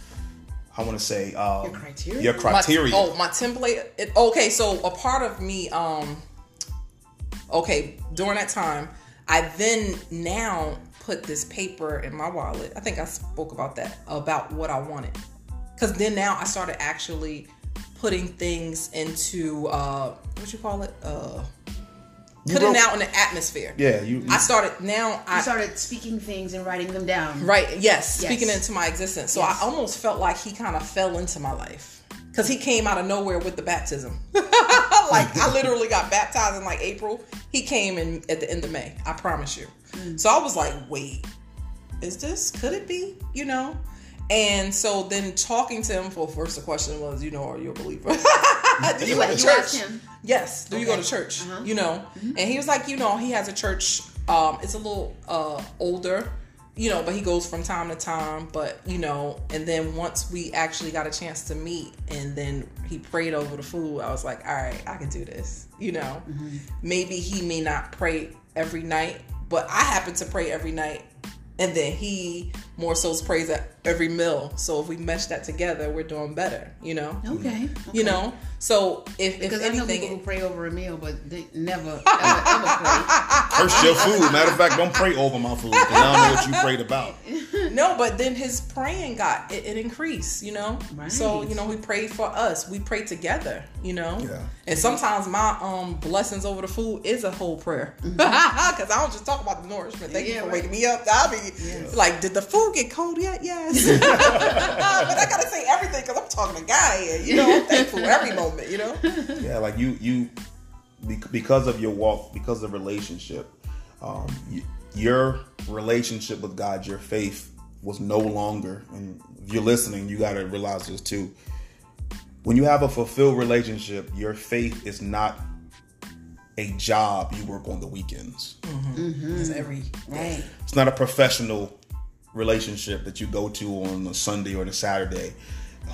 I want to say um, Your criteria? Your My- criteria. oh, my template. It, okay, so a part of me, um, okay, during that time, I then now put this paper in my wallet. I think I spoke about that about what I wanted, because then now I started actually putting things into uh, what you call it, uh, putting wrote- out in the atmosphere. yeah, you. you I started now. I started speaking things and writing them down. Right. Yes. Yes. Speaking into my existence. So Yes. I almost felt like he kind of fell into my life because he came out of nowhere with the baptism. <laughs> <laughs> like I literally got baptized in like April. He came in at the end of May. I promise you. So I was like, wait, is this? Could it be? You know. And so then talking to him, well, first the question was, you know, are you a believer? Do <laughs> <laughs> you go to You church? Yes. Do you go to church? Uh-huh. You know, and he was like, you know, he has a church. Um, it's a little uh older, you know, but he goes from time to time. But you know, and then once we actually got a chance to meet, and then he prayed over the food, I was like, all right, I can do this. You know, mm-hmm. maybe he may not pray every night, but I happen to pray every night. And then he more so praise at every meal. So if we mesh that together, we're doing better, you know? Okay. You know? So if, if Because I know anything, people who pray over a meal, but they never, <laughs> ever, ever pray. Curse your food. Matter of fact, don't pray over my food. 'cause I don't know what you prayed about. <laughs> No, but then his praying got it, it increased, you know. So you know, he prayed for us. We prayed together, you know. Yeah. And sometimes my um blessings over the food is a whole prayer <laughs> because I don't just talk about the nourishment. Thank you for right. waking me up. I'll be like, did the food get cold yet? Yes. <laughs> <laughs> but I gotta say everything because I'm talking to guy here. You know, I'm thankful every moment. You know. Yeah, like you, you, because of your walk, because of relationship, um, y your relationship with God, your faith was no longer. And if you're listening, you got to realize this too. When you have a fulfilled relationship, your faith is not a job you work on the weekends. It's every Right. It's not a professional relationship that you go to on a Sunday or a Saturday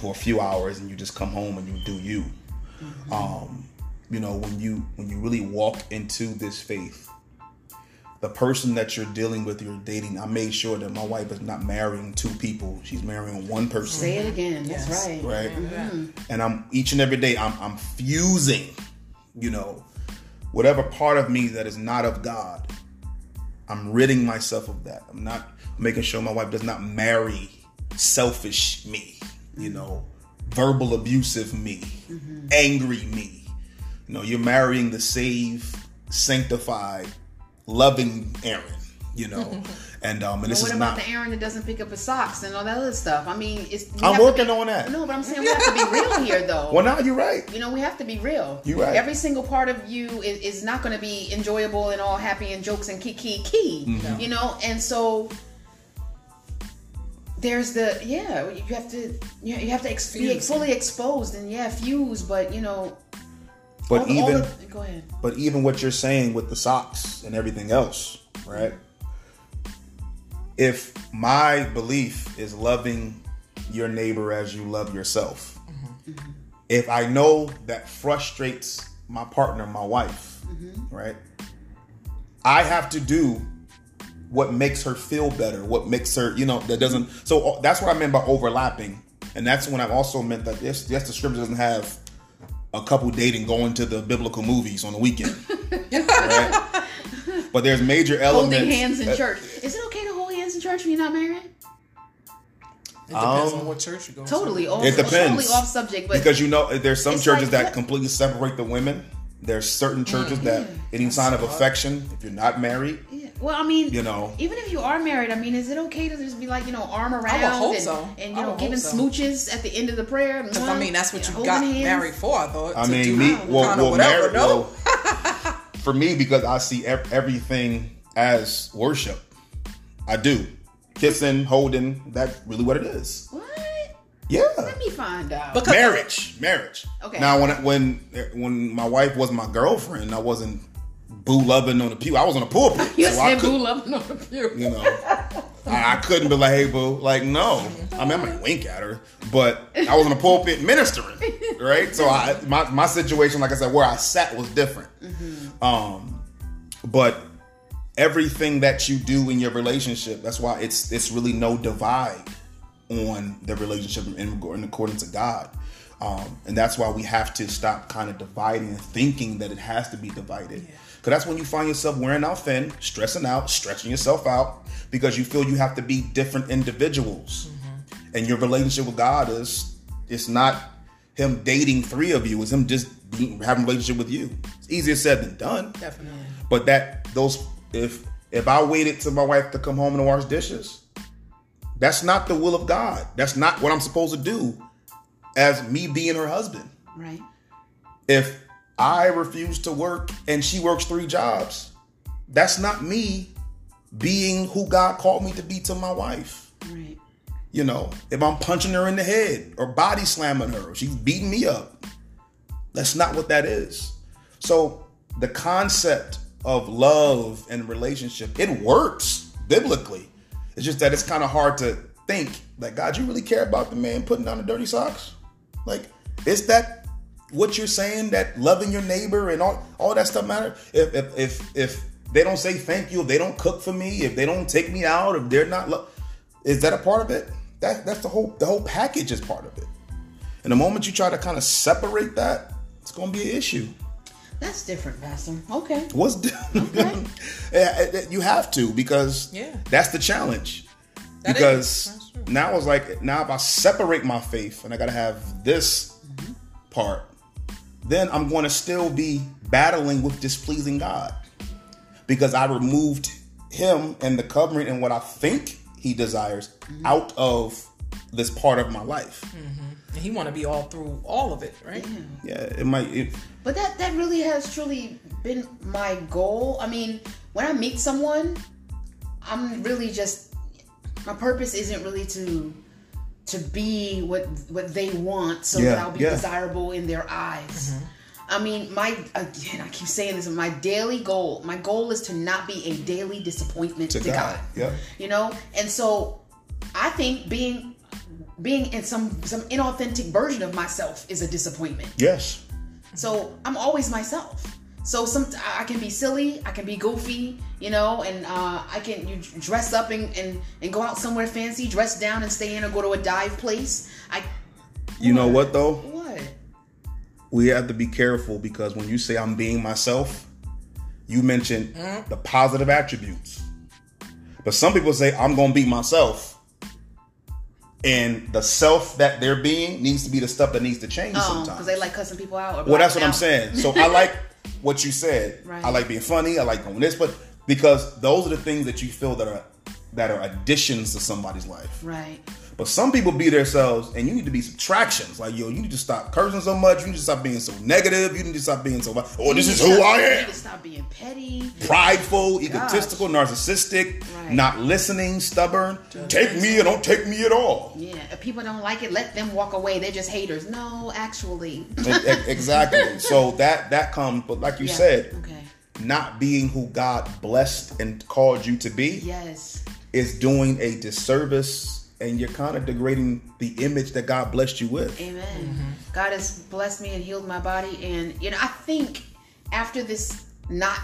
for a few hours and you just come home and you do you. Um, you know, when you when you really walk into this faith, the person that you're dealing with, you're dating. I made sure that my wife is not marrying two people; she's marrying one person. Say it again. That's Yes. right. right? And I'm each and every day I'm I'm fusing, you know, whatever part of me that is not of God. I'm ridding myself of that. I'm not making sure my wife does not marry selfish me, you know, verbal abusive me, mm-hmm. angry me. You know, you're marrying the saved, sanctified, loving Aaron, you know. <laughs> and um and But this what is about not the Aaron that doesn't pick up his socks and all that other stuff? I mean, it's. I'm working be- on that. No, but I'm saying we have to be real <laughs> here, though. Well now you're right. you know, we have to be real. You're right. Every single part of you is, is not going to be enjoyable and all happy and jokes and kiki key. Mm-hmm. You know, and so there's the yeah. You have to you you have to ex- be fully exposed and yeah, fuse. But you know, But all, even all the, go ahead. But even what you're saying with the socks and everything else, right? If my belief is loving your neighbor as you love yourself, if I know that frustrates my partner, my wife, right? I have to do what makes her feel better, what makes her, you know, that doesn't. So uh, that's what I meant by overlapping, and that's when I've also meant that yes, yes, the scripture doesn't have a couple dating going to the biblical movies on the weekend, <laughs> right? But there's major elements. Holding hands in uh, church. Is it okay to hold hands in church when you're not married? It depends Um, on what church you go. Totally off. It depends. Totally off subject, but because you know there's some churches like that what- completely separate the women. There's certain churches Mm, that any sign of affection, if you're not married, Yeah. Well, I mean, You know. even if you are married, I mean, is it okay to just be like, you know, arm around hope and, so. and I you know, giving so. smooches at the end of the prayer? Because I mean, that's what you got hands. married for. I thought. I mean, me, well, well, whatever. married, no. well, for me, because I see everything as worship. I do kissing, holding. That's really what it is. What? Yeah. Let me find out. Because- marriage, marriage. Okay. Now, when when when my wife was my girlfriend, I wasn't boo loving on the pew. I was on the pulpit, <laughs> you so said boo loving on the pew. you know, I, I couldn't be like, hey, boo, like, no. I mean, I might wink at her, but I was on the pulpit ministering, <laughs> right? So I, my my situation, like I said, where I sat was different. Um, but everything that you do in your relationship, that's why it's it's really no divide on the relationship in, in accordance to God. Um, and that's why we have to stop kind of dividing and thinking that it has to be divided. Because that's when you find yourself wearing out thin, stressing out, stretching yourself out, because you feel you have to be different individuals. And your relationship with God is it's not him dating three of you, it's him just being, having a relationship with you. It's easier said than done. Definitely. But that those if if I waited till my wife to come home and wash dishes, that's not the will of God. That's not what I'm supposed to do as me being her husband. Right. If I refuse to work and she works three jobs, that's not me being who God called me to be to my wife. Right. You know, if I'm punching her in the head or body slamming her, or she's beating me up, that's not what that is. So the concept of love and relationship, it works biblically. It's just that it's kind of hard to think like, God, you really care about the man putting on the dirty socks? Like, is that what you're saying? That loving your neighbor and all all that stuff matter? If if if if they don't say thank you, if they don't cook for me, if they don't take me out, if they're not, lo- is that a part of it? That that's the whole the whole package is part of it. And the moment you try to kind of separate that, it's going to be an issue. That's different, Pastor. Okay. What's Okay. <laughs> Yeah, you have to because Yeah. that's the challenge. That because is. That's true. now it's like now if I separate my faith and I got to have this part, then I'm going to still be battling with displeasing God because I removed Him and the covering and what I think He desires Mm-hmm. out of this part of my life. And he want to be all through all of it, right? Yeah, it might. It, But that that really has truly been my goal. I mean, when I meet someone, I'm really just my purpose isn't really to to be what what they want so that I'll be yeah. desirable in their eyes. Mm-hmm. I mean, my again, I keep saying this, my daily goal, my goal is to not be a daily disappointment to, to God. God. Yep. You know? And so I think being being in some some inauthentic version of myself is a disappointment. Yes. So I'm always myself. So some I can be silly, I can be goofy, you know, and uh, I can you dress up and, and and go out somewhere fancy, dress down and stay in, or go to a dive place. I You know what though? what? we have to be careful because when you say I'm being myself, you mentioned the positive attributes. But some people say I'm going to be myself. And the self that they're being needs to be the stuff that needs to change Oh, sometimes. because they like cussing people out. Or well, that's what blacking I'm saying. So <laughs> I like what you said. Right. I like being funny. I like doing this, but because those are the things that you feel that are that are additions to somebody's life. Right. But some people be themselves, and you need to be subtractions. Like, yo, you need to stop cursing so much. You need to stop being so negative. You need to stop being so. Oh, this is who stop- I You am. need to stop being petty. Prideful, egotistical, narcissistic, Right. not listening, stubborn. Take me or don't take me at all. Yeah. If people don't like it, let them walk away. They're just haters. No, actually. Exactly. <laughs> So that that comes, but like you Yeah. said, Okay. not being who God blessed and called you to be Yes. is doing a disservice, and you're kind of degrading the image that God blessed you with. Amen. Mm-hmm. God has blessed me and healed my body. And, you know, I think after this not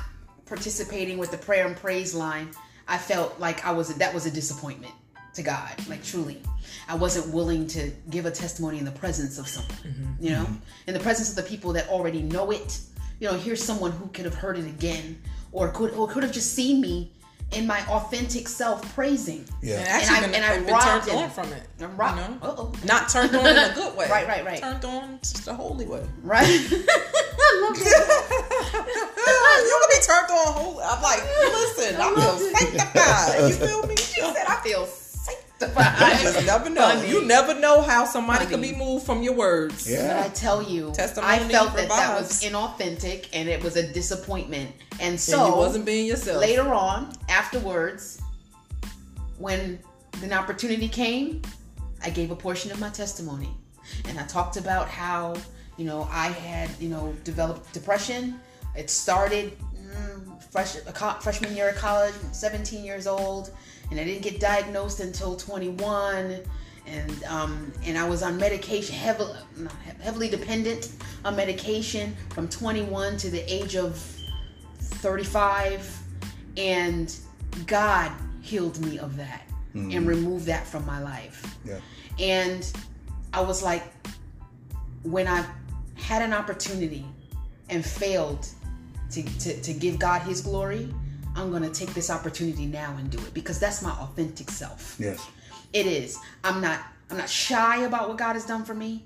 participating with the prayer and praise line, I felt like I was, that was a disappointment to God. Like, truly. I wasn't willing to give a testimony in the presence of someone, mm-hmm. you know, mm-hmm. in the presence of the people that already know it. You know, here's someone who could have heard it again or could, or could have just seen me in my authentic self praising. Yeah. And actually, And I- been, and I been turned on from it. I'm rock- You know? Uh-oh. Not turned on in a good way. Right, right, right. Turned on just the holy way. Right? <laughs> I love that. you can be turned on holy. I'm like, listen, I feel sanctified. You feel me? She said, I feel sanctified. You just never know. Funny. You never know how somebody could Funny. be moved from your words. Yeah. But I tell you, Testimony I felt that that was inauthentic and it was a disappointment. And so And you wasn't being yourself. later on, afterwards, when an opportunity came, I gave a portion of my testimony. And I talked about how, you know, I had, you know, developed depression. It started fresh, freshman year of college, 17 years old, and I didn't get diagnosed until 21. And um, and I was on medication, heavily, not heavily dependent on medication from 21 to the age of 35 and god healed me of that and removed that from my life. Yeah. And I was like, when I had an opportunity and failed to, to, to give God his glory, I'm going to take this opportunity now and do it because that's my authentic self. Yes. It is. I'm not. I'm not shy about what God has done for me.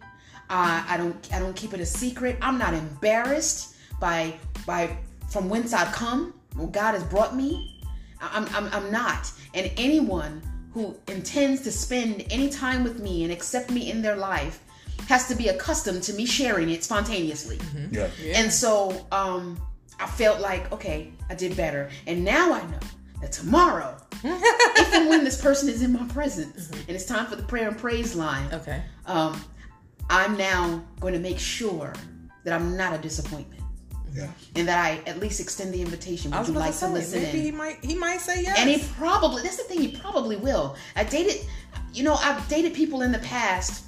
Uh, I don't. I don't keep it a secret. I'm not embarrassed by by from whence I've come. What God has brought me. I'm. I'm. I'm not. And anyone who intends to spend any time with me and accept me in their life has to be accustomed to me sharing it spontaneously. Yeah. And so um, I felt like, okay, I did better. And now I know that tomorrow, <laughs> if and when this person is in my presence and it's time for the prayer and praise line, Okay. um, I'm now going to make sure that I'm not a disappointment Yeah. and that I at least extend the invitation. I Would was you like to to say, listen maybe in? he might he might say yes. And he probably, that's the thing, he probably will. I dated, you know, I've dated people in the past.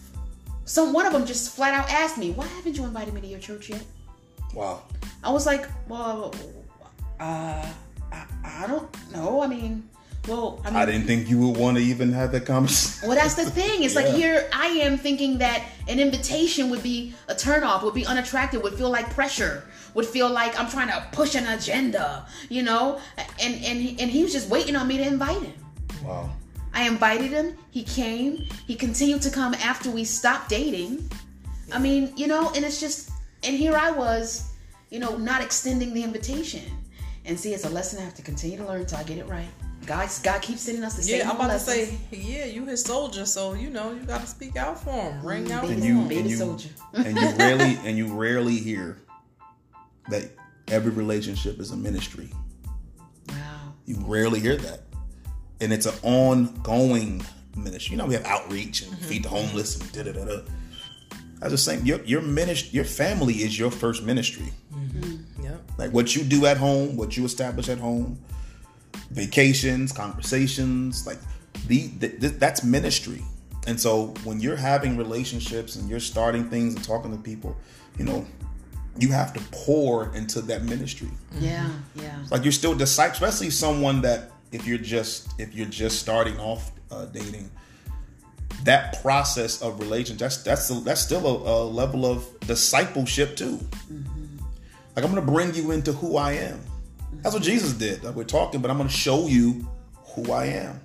Some one of them just flat out asked me, "Why haven't you invited me to your church yet?" Wow. I was like, "Well, uh, I, I don't know. I mean, well, I mean, I didn't think you would want to even have that conversation. well, that's the thing. It's <laughs> Yeah. like here I am thinking that an invitation would be a turnoff, would be unattractive, would feel like pressure, would feel like I'm trying to push an agenda, you know. And and he, and he was just waiting on me to invite him. Wow. I invited him. He came. He continued to come after we stopped dating. I mean, you know, and it's just, and here I was, you know, not extending the invitation. And see, it's a lesson I have to continue to learn until I get it right. God, God keeps sending us the same yeah, I'm about lessons. to say, yeah, you his soldier, so you know you got to speak out for him, ring out baby, for And you him. baby you soldier. and you <laughs> rarely and you rarely hear that every relationship is a ministry. Wow. You rarely hear that. And it's an ongoing ministry. You know, we have outreach and Mm-hmm. feed the homeless and da da da da. I was just saying, your your ministry, your family is your first ministry. Yep. Like what you do at home, what you establish at home, vacations, conversations, like the, th- th- that's ministry. And so when you're having relationships and you're starting things and talking to people, you know, you have to pour into that ministry. Yeah, yeah. Like you're still disciple, especially someone that if you're just if you're just starting off uh, dating, that process of relation that's that's that's still a, a level of discipleship too. Mm-hmm. Like I'm gonna bring you into who I am. That's what Jesus did. Like we're talking, but I'm gonna show you who I am.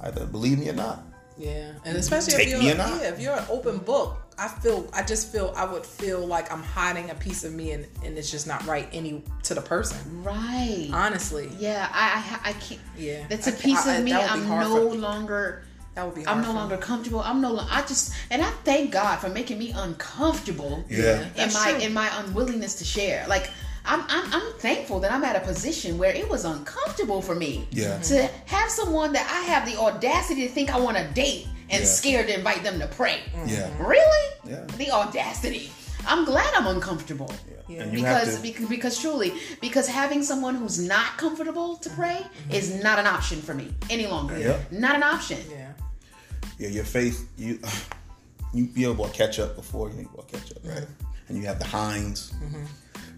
Either believe me or not. Yeah, and especially Take if you're or not. yeah, if you're an open book, I feel I just feel I would feel like I'm hiding a piece of me, and, and it's just not right any to the person. Right. Honestly, Yeah, I, I, I can't. Yeah. That's a I piece I- of me. that would be I'm no for- longer. That would be. I'm no for me. longer comfortable. I'm no longer. I just and I thank God for making me uncomfortable. Yeah. in That's my true. in my unwillingness to share. Like I'm, I'm I'm thankful that I'm at a position where it was uncomfortable for me. Yeah. To have someone that I have the audacity to think I want to date and Yeah. scared to invite them to pray. Yeah. Really? Yeah. The audacity. I'm glad I'm uncomfortable. Yeah. And you have Because, to because because truly because having someone who's not comfortable to pray mm-hmm. is not an option for me any longer. Yeah. Not an option. Yeah, yeah, your faith, you <sighs> you be able to catch up before you able to catch up, right? Mm-hmm. And you have the Heinz, mm-hmm.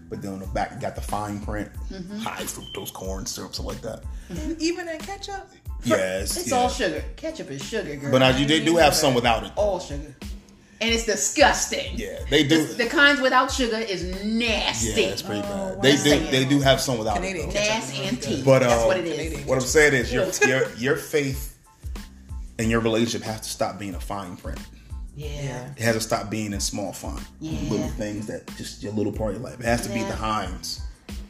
but then on the back you got the fine print, high fructose corn syrup, something like that. even in ketchup. Yes, It's yeah. all sugar. Ketchup is sugar, girl. But now you they do have some without it. all sugar. And it's disgusting. Yeah, they do. The, the kinds without sugar is nasty. Yeah, it's pretty bad. wow. They do. Saying. They do have some without Canadian it. Though. ketchup. Nas and tea. But, That's uh, what it is. Canadian. What I'm saying is your your your faith and your relationship has to stop being a fine print. Yeah. It has to stop being in small font. Yeah. Little things that just your little part of your life. It has to be the Heinz,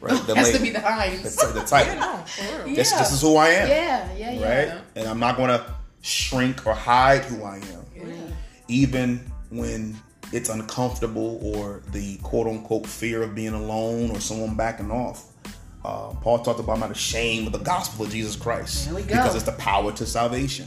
right? The Has label, to be the Heinz. the, the title. Yeah, no. This, Yeah. this is who I am. Yeah, yeah, yeah. right? And I'm not gonna shrink or hide who I am, even when it's uncomfortable or the quote unquote fear of being alone or someone backing off. Uh, Paul talked about not ashamed of the gospel of Jesus Christ because it's the power to salvation.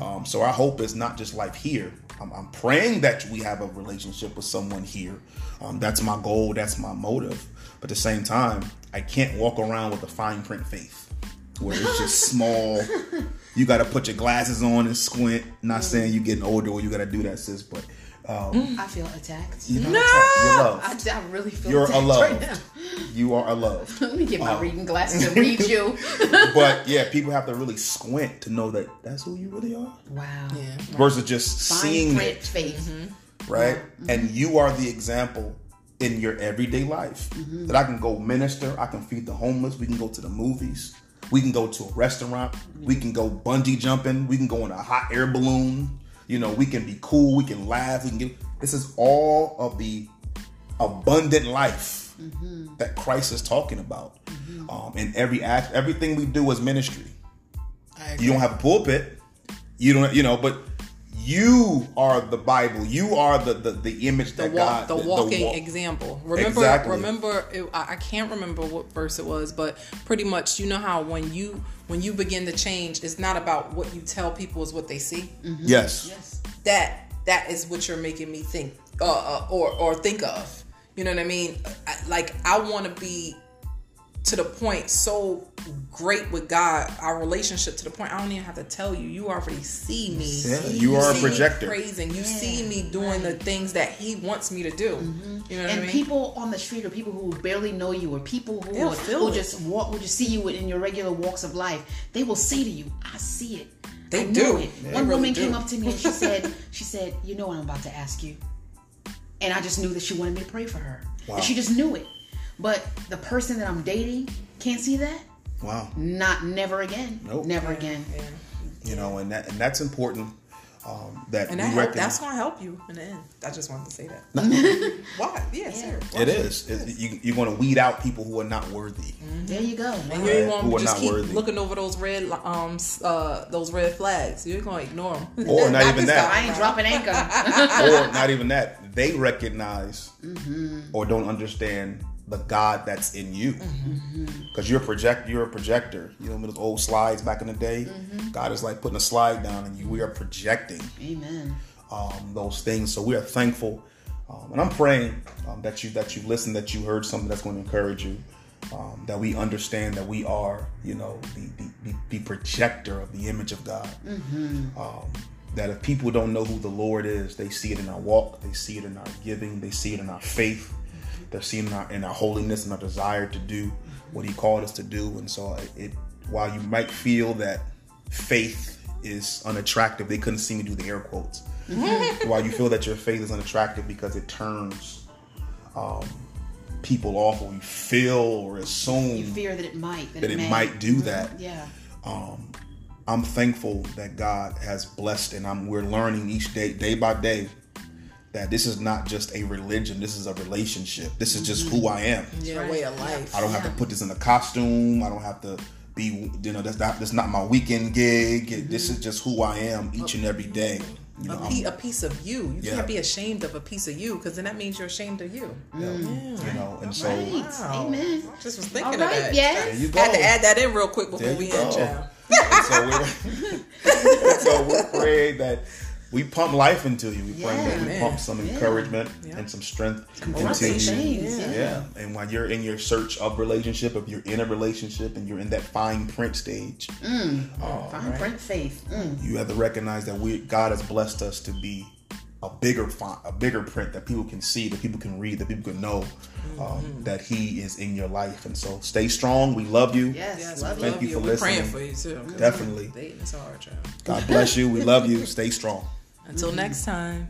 Um, so our hope is not just life here. I'm, I'm praying that we have a relationship with someone here. Um, that's my goal. That's my motive. But at the same time, I can't walk around with a fine print faith where it's just <laughs> small. You got to put your glasses on and squint. Not saying you're getting older or you got to do that, sis, but um, I feel attacked. you know, No! you're I, loved. I really feel You're attacked loved. right now. <laughs> You are loved. Let me get my Um, reading glasses to <laughs> read you. <laughs> but yeah, people have to really squint to know that that's who you really are, wow. Yeah. versus just Fine seeing print it, faith. right? And you are the example in your everyday life that I can go minister, I can feed the homeless, we can go to the movies, we can go to a restaurant, we can go bungee jumping, we can go in a hot air balloon. You know, we can be cool, we can laugh, we can get. This is all of the abundant life that Christ is talking about. Um, in every act, everything we do is ministry. You don't have a pulpit. You don't, you know, but you are the Bible. You are the the, the image the that walk, God, the walking walk- example. Remember, Exactly. remember. It, I I can't remember what verse it was, but pretty much, you know how when you when you begin to change, it's not about what you tell people; is what they see. Yes. Yes. That that is what you're making me think, uh, uh, or or think of. You know what I mean? I, like I want to be to the point so great with God, our relationship to the point I don't even have to tell you. You already see me. Yeah, you are a see me projector. praising. You see me doing the things that He wants me to do. Mm-hmm. You know what And I mean? people on the street or people who barely know you or people who, They'll will, who just walk who just see you in your regular walks of life, they will say to you, I see it. They I know do. it. They One really woman do. came up to me and she <laughs> said, she said, you know what I'm about to ask you. And I just knew that she wanted me to pray for her. Wow. And she just knew it. But the person that I'm dating can't see that. Wow. Not never again. Nope. Never again. Yeah. You know, and that and that's important. Um, that And that help, recognize. that's going to help you in the end. I just wanted to say that. <laughs> <laughs> Why? Yeah, serious. it is. It, you, you're going to weed out people who are not worthy. There you go. And you ain't Right, going who are to just not keep worthy. looking over those red, um, uh, those red flags. You're going to ignore them. Or <laughs> not even that. I ain't dropping anchor. or not even that. They recognize Mm-hmm. or don't understand the God that's in you. Mm-hmm. Because you're a project you're a projector. You know those old slides back in the day? Mm-hmm. God is like putting a slide down and you we are projecting Amen. um, those things. So we are thankful. Um, and I'm praying um, that you that you listened, that you heard something that's going to encourage you. Um, that we understand that we are, you know, the the, the, projector of the image of God. Um, that if people don't know who the Lord is, they see it in our walk, they see it in our giving, they see it in our faith, they're seeing in our, in our holiness and our desire to do what He called us to do. And so, it, it while you might feel that faith is unattractive, they couldn't see me do the air quotes. <laughs> while you feel that your faith is unattractive because it turns um, people off, or you feel or assume You fear that it might. That, that it, it might do that. Yeah. I'm thankful that God has blessed, and I'm we're learning each day, day by day, that this is not just a religion. This is a relationship. This is just who mm-hmm. I am. Yeah, way of life. I don't have to put this in a costume. I don't have to be, you know, that's not that's not my weekend gig. This mm-hmm. is just who I am each and every day. You know, a, I'm- pe- a piece of you. You Yeah. can't be ashamed of a piece of you because then that means you're ashamed of you. you mm. know, and so Right. Wow. Amen. I just was thinking All of right. that. Yes. there you go. Had to add that in real quick before There we you end, go. child. So we're <laughs> so we're praying that we pump life into you. We pray that we Yeah. pump some encouragement Yeah. and some strength into you. Things, Yeah. yeah. Yeah, and when you're in your search of relationship, if you're in a relationship and you're in that fine print stage, Fine print faith. Mm. you have to recognize that we God has blessed us to be a bigger font, a bigger print that people can see, that people can read, that people can know um, that He is in your life. And so, stay strong. We love you. Yes. Yes, love we you. Thank you for We're praying for you too. Definitely. Dating is hard, child. God bless you. We love you. <laughs> Stay strong. Until next time.